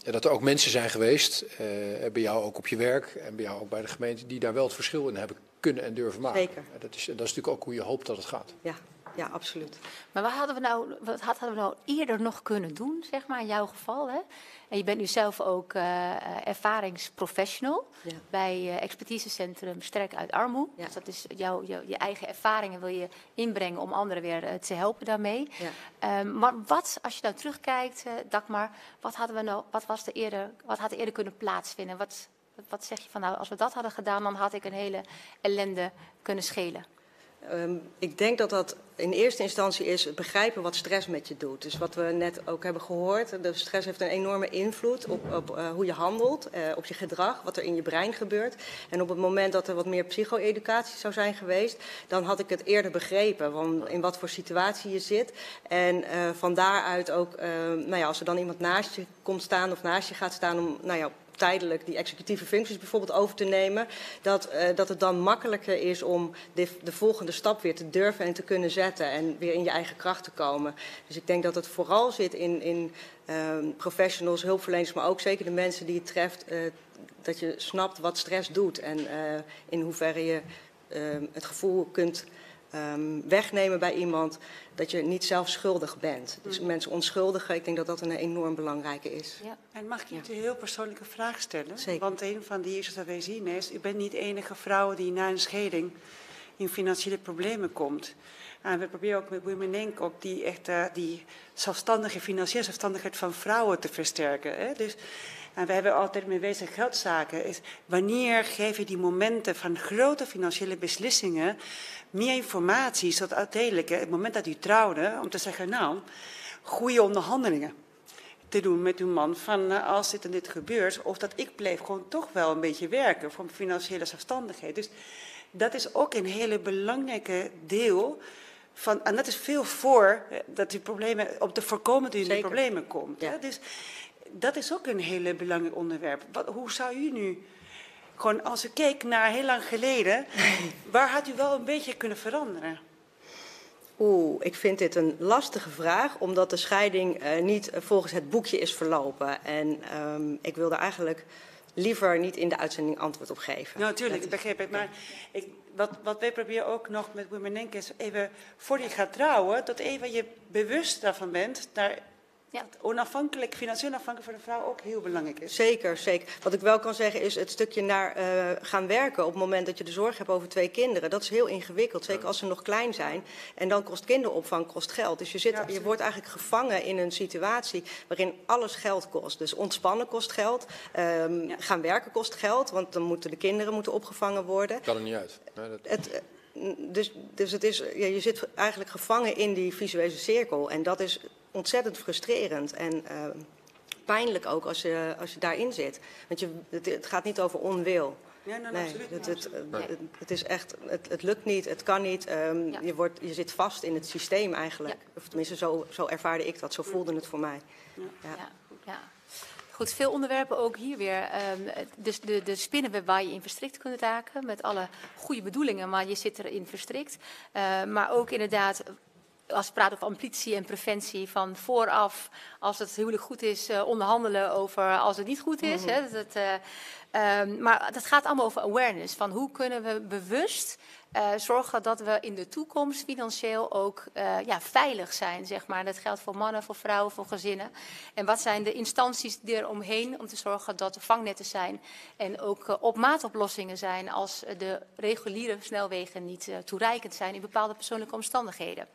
dat er ook mensen zijn geweest, eh, bij jou ook op je werk en bij jou ook bij de gemeente, die daar wel het verschil in hebben kunnen en durven maken. Zeker. Dat, is, dat is natuurlijk ook hoe je hoopt dat het gaat. ja, ja, absoluut. Maar wat hadden, we nou, wat hadden we nou eerder nog kunnen doen, zeg maar, in jouw geval? Hè? En je bent nu zelf ook eh, eh, ervaringsprofessional Ja. bij eh, expertisecentrum Sterk uit Armoe. Ja. Dus dat is jouw, jouw, je eigen ervaringen wil je inbrengen om anderen weer te helpen daarmee. Ja. Ehm, maar wat, als je nou terugkijkt, Dagmar, wat, hadden we nou, wat, was er eerder, wat had er eerder kunnen plaatsvinden? Wat, wat zeg je van nou, als we dat hadden gedaan, dan had ik een hele ellende kunnen schelen? Ehm, ik denk dat dat in eerste instantie is begrijpen wat stress met je doet. Dus wat we net ook hebben gehoord, de stress heeft een enorme invloed op, op eh, hoe je handelt, eh, op je gedrag, wat er in je brein gebeurt. En op het moment dat er wat meer psycho-educatie zou zijn geweest, dan had ik het eerder begrepen, van in wat voor situatie je zit. En eh, van daaruit ook, nou ja, als er dan iemand naast je komt staan of naast je gaat staan om, nou ja, tijdelijk die executieve functies bijvoorbeeld over te nemen, dat, eh, dat het dan makkelijker is om de, de volgende stap weer te durven en te kunnen zetten en weer in je eigen kracht te komen. Dus ik denk dat het vooral zit in, in ehm, professionals, hulpverleners, maar ook zeker de mensen die het treft, eh, dat je snapt wat stress doet en eh, in hoeverre je ehm, het gevoel kunt ehm, wegnemen bij iemand dat je niet zelf schuldig bent. Dus mensen onschuldigen, ik denk dat dat een enorm belangrijke is. Ja. En mag ik je een heel persoonlijke vraag stellen? Zeker. Want een van die issues dat wij zien is, u bent niet de enige vrouw die na een scheiding in financiële problemen komt. En we proberen ook met Women Inc. ook die, echt, eh, die zelfstandige financiële zelfstandigheid van vrouwen te versterken. Hè? Dus, en we hebben altijd mee bezig geldzaken. Is wanneer geef je die momenten van grote financiële beslissingen meer informatie, zodat uiteindelijk, het moment dat u trouwde, om te zeggen, nou, goede onderhandelingen te doen met uw man van eh, als dit en dit gebeurt, of dat ik bleef gewoon toch wel een beetje werken voor financiële zelfstandigheid. Dus dat is ook een hele belangrijke deel van, en dat is veel voor eh, dat u problemen, op te voorkomen dat u in de problemen komt. Ja. Hè? Dus dat is ook een hele belangrijk onderwerp. Wat, hoe zou u nu, gewoon als u keek naar heel lang geleden, waar had u wel een beetje kunnen veranderen? Oeh, ik vind dit een lastige vraag, omdat de scheiding eh, niet eh, volgens het boekje is verlopen. En ehm, ik wilde eigenlijk liever niet in de uitzending antwoord op geven. Natuurlijk, Dat ik begrijp het. Maar ik, wat, wat wij proberen ook nog met Women Inc. is even, voor je gaat trouwen, dat even je bewust daarvan bent, daar Ja. onafhankelijk, financieel afhankelijk voor de vrouw ook heel belangrijk is. Zeker, zeker. Wat ik wel kan zeggen is het stukje naar eh, gaan werken op het moment dat je de zorg hebt over twee kinderen. Dat is heel ingewikkeld, zeker als ze nog klein zijn. En dan kost kinderopvang kost geld. Dus je, zit, Ja, je wordt eigenlijk gevangen in een situatie waarin alles geld kost. Dus ontspannen kost geld, ehm, Ja. gaan werken kost geld, want dan moeten de kinderen moeten opgevangen worden. Kan er niet uit. Nee, dat... Het, eh, dus, dus het is, ja, je zit eigenlijk gevangen in die visuele cirkel. En dat is ontzettend frustrerend. En eh, pijnlijk ook als je, als je daarin zit. Want je, het, het gaat niet over onwil. Ja, nou, Nee, absoluut. het, het, absoluut. het, het is echt, het, het lukt niet, het kan niet. ehm, Ja. je, wordt, je zit vast in het systeem eigenlijk. Of tenminste, zo, zo ervaarde ik dat, zo voelde het voor mij. Ja. Ja, ja. Goed, veel onderwerpen ook hier weer. Ehm, dus de, de spinnenweb waar je in verstrikt kunt raken, met alle goede bedoelingen, maar je zit erin verstrikt. Eh, maar ook inderdaad, als we praten over ambitie en preventie, van vooraf, als het huwelijk goed is, eh, onderhandelen over als het niet goed is. hè, dat, eh, ehm, maar dat gaat allemaal over awareness, van hoe kunnen we bewust eh, zorgen dat we in de toekomst financieel ook eh, ja, veilig zijn, zeg maar. Dat geldt voor mannen, voor vrouwen, voor gezinnen. En wat zijn de instanties eromheen om te zorgen dat er vangnetten zijn en ook eh, op maatoplossingen zijn als de reguliere snelwegen niet toereikend zijn in bepaalde persoonlijke omstandigheden.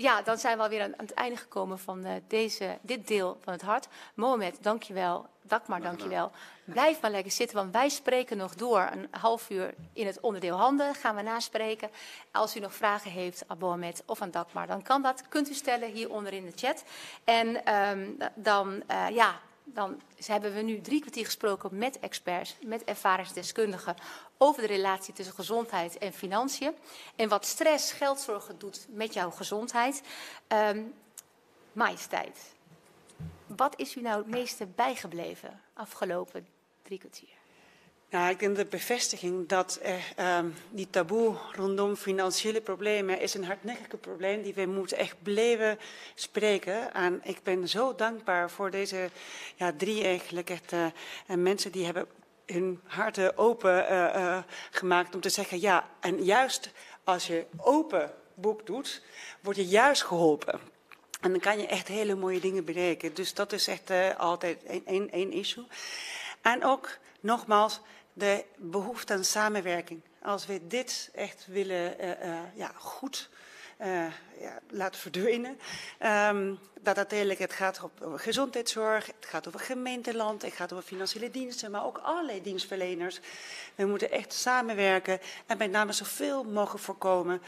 Ja, dan zijn we alweer aan, aan het einde gekomen van eh, deze, dit deel van het hart. Mohamed, dankjewel. Dagmar, dankjewel. Blijf maar lekker zitten, want wij spreken nog door een half uur in het onderdeel handen. Gaan we naspreken. Als u nog vragen heeft aan Mohamed of aan Dagmar, dan kan dat. Kunt u stellen hieronder in de chat. En ehm, dan, eh, ja, dan hebben we nu drie kwartier gesproken met experts, met ervaringsdeskundigen over de relatie tussen gezondheid en financiën. En wat stress, geldzorgen doet met jouw gezondheid. Ehm majesteit, wat is u nou het meeste bijgebleven afgelopen drie kwartier? Nou, ik denk de bevestiging dat ehm, die taboe rondom financiële problemen is een hardnekkig probleem die we moeten echt blijven spreken. En ik ben zo dankbaar voor deze ja, drie eigenlijk echt eh, eh, mensen die hebben hun harten open eh, eh, gemaakt om te zeggen ja, en juist als je open boek doet, word je juist geholpen. En dan kan je echt hele mooie dingen bereiken. Dus dat is echt eh, altijd één issue. En ook nogmaals de behoefte aan samenwerking. Als we dit echt willen eh, eh, ja, goed eh, ja, laten verdwijnen. ehm, dat uiteindelijk het gaat over gezondheidszorg, het gaat over gemeenteland, het gaat over financiële diensten, maar ook allerlei dienstverleners. We moeten echt samenwerken en met name zoveel mogelijk voorkomen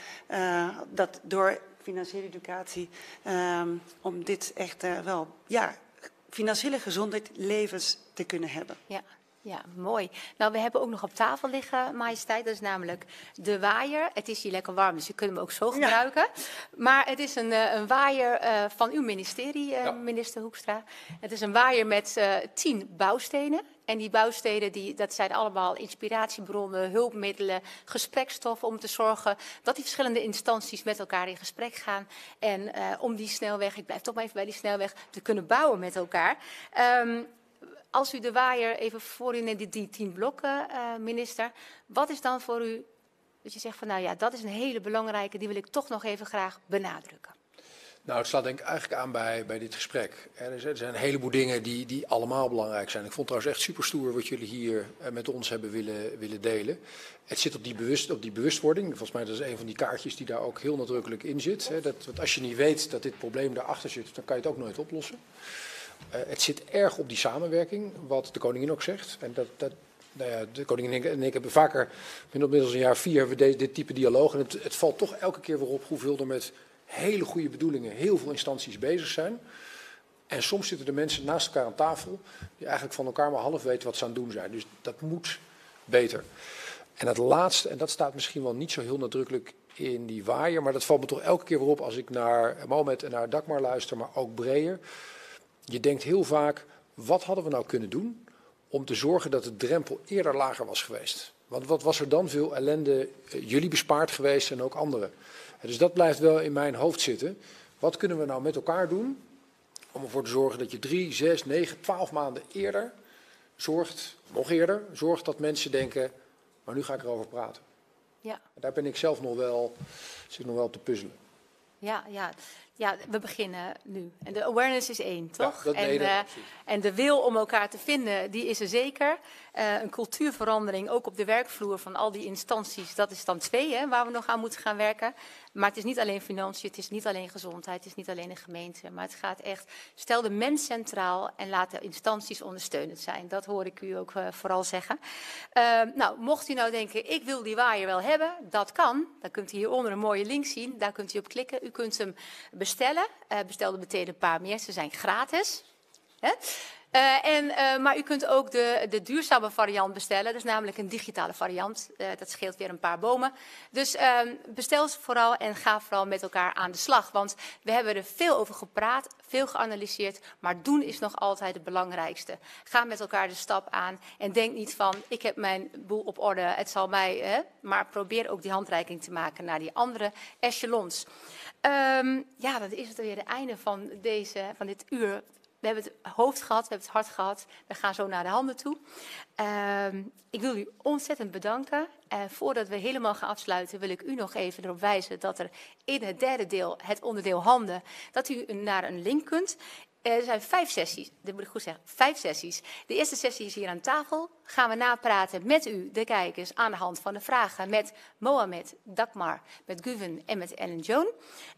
dat door financiële educatie, ehm, om dit echt wel, ja, financiële gezondheid levens te kunnen hebben. Ja, ja, mooi. Nou, we hebben ook nog op tafel liggen, majesteit. Dat is namelijk de waaier. Het is hier lekker warm, dus je kunt hem ook zo gebruiken. Maar het is een, eh, een waaier eh, van uw ministerie, eh, Ja. minister Hoekstra. Het is een waaier met tien bouwstenen. En die bouwstenen, die, dat zijn allemaal inspiratiebronnen, hulpmiddelen, gesprekstoffen om te zorgen dat die verschillende instanties met elkaar in gesprek gaan. En om die snelweg, ik blijf toch maar even bij die snelweg, te kunnen bouwen met elkaar. Ehm, als u de waaier even voor u neemt, die, tien blokken, eh, minister, wat is dan voor u dat je zegt van nou ja, dat is een hele belangrijke, die wil ik toch nog even graag benadrukken. Nou, het slaat denk ik eigenlijk aan bij, bij dit gesprek. Er zijn- een heleboel dingen die, die allemaal belangrijk zijn. Ik vond trouwens echt super stoer wat jullie hier eh, met ons hebben willen, willen delen. Het zit op die, bewust, op die bewustwording. Volgens mij dat is een van die kaartjes die daar ook heel nadrukkelijk in zit. Dat, want als je niet weet dat dit probleem daarachter zit, dan kan je het ook nooit oplossen. Eh, het zit erg op die samenwerking, wat de koningin ook zegt. En dat, dat, nou ja, de koningin en ik hebben vaker, inmiddels een jaar vier, hebben we deze, dit type dialoog. En het, het valt toch elke keer weer op hoeveel er met hele goede bedoelingen heel veel instanties bezig zijn. En soms zitten er mensen naast elkaar aan tafel die eigenlijk van elkaar maar half weten wat ze aan het doen zijn. Dus dat moet beter. En het laatste, en dat staat misschien wel niet zo heel nadrukkelijk in die waaier, maar dat valt me toch elke keer weer op als ik naar Mohamed en naar Dagmar luister, maar ook breder. Je denkt heel vaak, wat hadden we nou kunnen doen om te zorgen dat de drempel eerder lager was geweest? Want wat was er dan veel ellende eh, jullie bespaard geweest en ook anderen? En Dus dat blijft wel in mijn hoofd zitten. Wat kunnen we nou met elkaar doen om ervoor te zorgen dat je drie, zes, negen, twaalf maanden eerder zorgt, nog eerder, zorgt dat mensen denken, maar nu ga ik erover praten. Ja. Daar ben ik zelf nog wel, zit nog wel op te puzzelen. Ja, ja. Ja, we beginnen nu. En de awareness is één, toch? dat- en, nee, dat- eh, en de wil om elkaar te vinden, die is er zeker. Eh, een cultuurverandering, ook op de werkvloer van al die instanties, dat is dan twee, hè, waar we nog aan moeten gaan werken. Maar het is niet alleen financiën, het is niet alleen gezondheid, het is niet alleen de gemeente. Maar het gaat echt, stel de mens centraal en laat de instanties ondersteunend zijn. Dat hoor ik u ook eh, vooral zeggen. Eh, nou, mocht u nou denken, ik wil die waaier wel hebben, dat kan. Dan kunt u hieronder een mooie link zien, daar kunt u op klikken. U kunt hem bestellen. Bestel meteen een paar meer, ze zijn gratis. Eh, en, eh, maar u kunt ook de, de duurzame variant bestellen. Dat is namelijk een digitale variant. Eh, dat scheelt weer een paar bomen. Dus ehm, bestel ze vooral en ga vooral met elkaar aan de slag. Want we hebben er veel over gepraat, veel geanalyseerd. Maar doen is nog altijd het belangrijkste. Ga met elkaar de stap aan. En denk niet van, ik heb mijn boel op orde, het zal mij... Hè? Maar probeer ook die handreiking te maken naar die andere echelons. Ehm, ja, dan is het weer het einde van, deze, van dit uur. We hebben het hoofd gehad, we hebben het hart gehad. We gaan zo naar de handen toe. Ehm, ik wil u ontzettend bedanken. Eh, voordat we helemaal gaan afsluiten, wil ik u nog even erop wijzen dat er in het derde deel, het onderdeel handen, dat u naar een link kunt. Eh, Er zijn vijf sessies, dat moet ik goed zeggen, vijf sessies. De eerste sessie is hier aan tafel. Gaan we napraten met u, de kijkers, aan de hand van de vragen met Mohamed, Dagmar, met Guven en met Ellen Joan.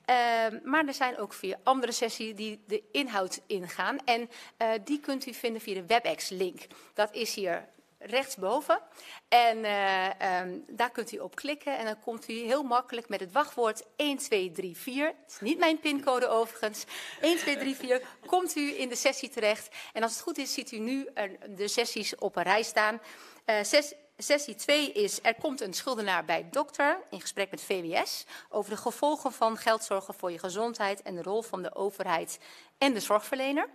Ehm, maar er zijn ook vier andere sessies die de inhoud ingaan. En eh, die kunt u vinden via de WebEx-link. Dat is hier rechtsboven. En eh, ehm, daar kunt u op klikken en dan komt u heel makkelijk met het wachtwoord 1234. Het is niet mijn pincode overigens. 1234 komt u in de sessie terecht. En als het goed is, ziet u nu de sessies op een rij staan. Eh, ses- Sessie 2 is, er komt een schuldenaar bij dokter in gesprek met VWS over de gevolgen van geldzorgen voor je gezondheid en de rol van de overheid en de zorgverlener.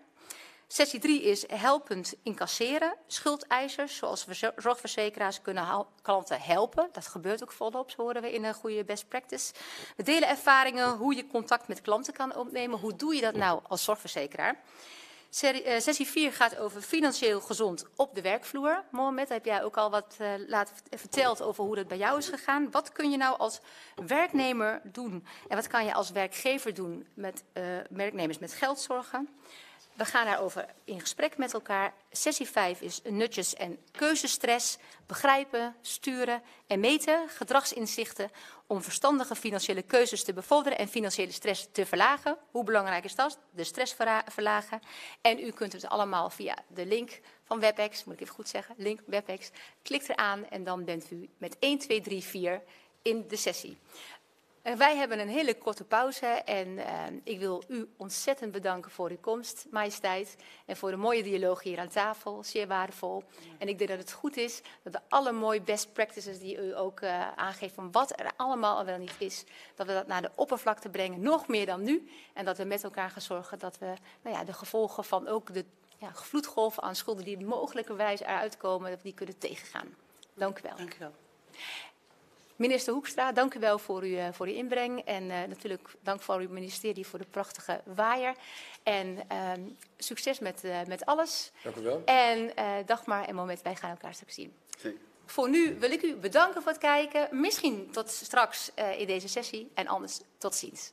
Sessie 3 is helpend incasseren. Schuldeisers, zoals zorgverzekeraars, kunnen klanten helpen. Dat gebeurt ook volop, zo horen we in een goede best practice. We delen ervaringen hoe je contact met klanten kan opnemen. Hoe doe je dat nou als zorgverzekeraar? Eh, Sessie 4 gaat over financieel gezond op de werkvloer. Mohamed, heb jij ook al wat eh, verteld over hoe dat bij jou is gegaan. Wat kun je nou als werknemer doen? En wat kan je als werkgever doen met eh, werknemers met geldzorgen? We gaan daarover in gesprek met elkaar. Sessie 5 is nutjes en keuzestress. Begrijpen, sturen en meten. Gedragsinzichten om verstandige financiële keuzes te bevorderen en financiële stress te verlagen. Hoe belangrijk is dat? De stress verlagen. En u kunt het allemaal via de link van WebEx, moet ik even goed zeggen, link WebEx. Klikt eraan en dan bent u met 1, 2, 3, 4 in de sessie. Eh, wij hebben een hele korte pauze en eh, ik wil u ontzettend bedanken voor uw komst, majesteit. En voor de mooie dialoog hier aan tafel, zeer waardevol. En ik denk dat het goed is dat we alle mooie best practices die u ook eh, aangeeft van wat er allemaal al wel niet is, dat we dat naar de oppervlakte brengen, nog meer dan nu. En dat we met elkaar gaan zorgen dat we nou ja, de gevolgen van ook de ja, vloedgolven aan schulden die mogelijkerwijs eruit komen, dat we die kunnen tegengaan. Dank u wel. Dank u wel. Minister Hoekstra, dank u wel voor, uw, eh, voor uw inbreng. En eh, natuurlijk dank voor uw ministerie voor de prachtige waaier. En ehm, succes met, eh, met alles. Dank u wel. En Dagmar en Moment, wij gaan elkaar straks zien. Voor nu wil ik u bedanken voor het kijken. Misschien tot straks in deze sessie. En anders tot ziens.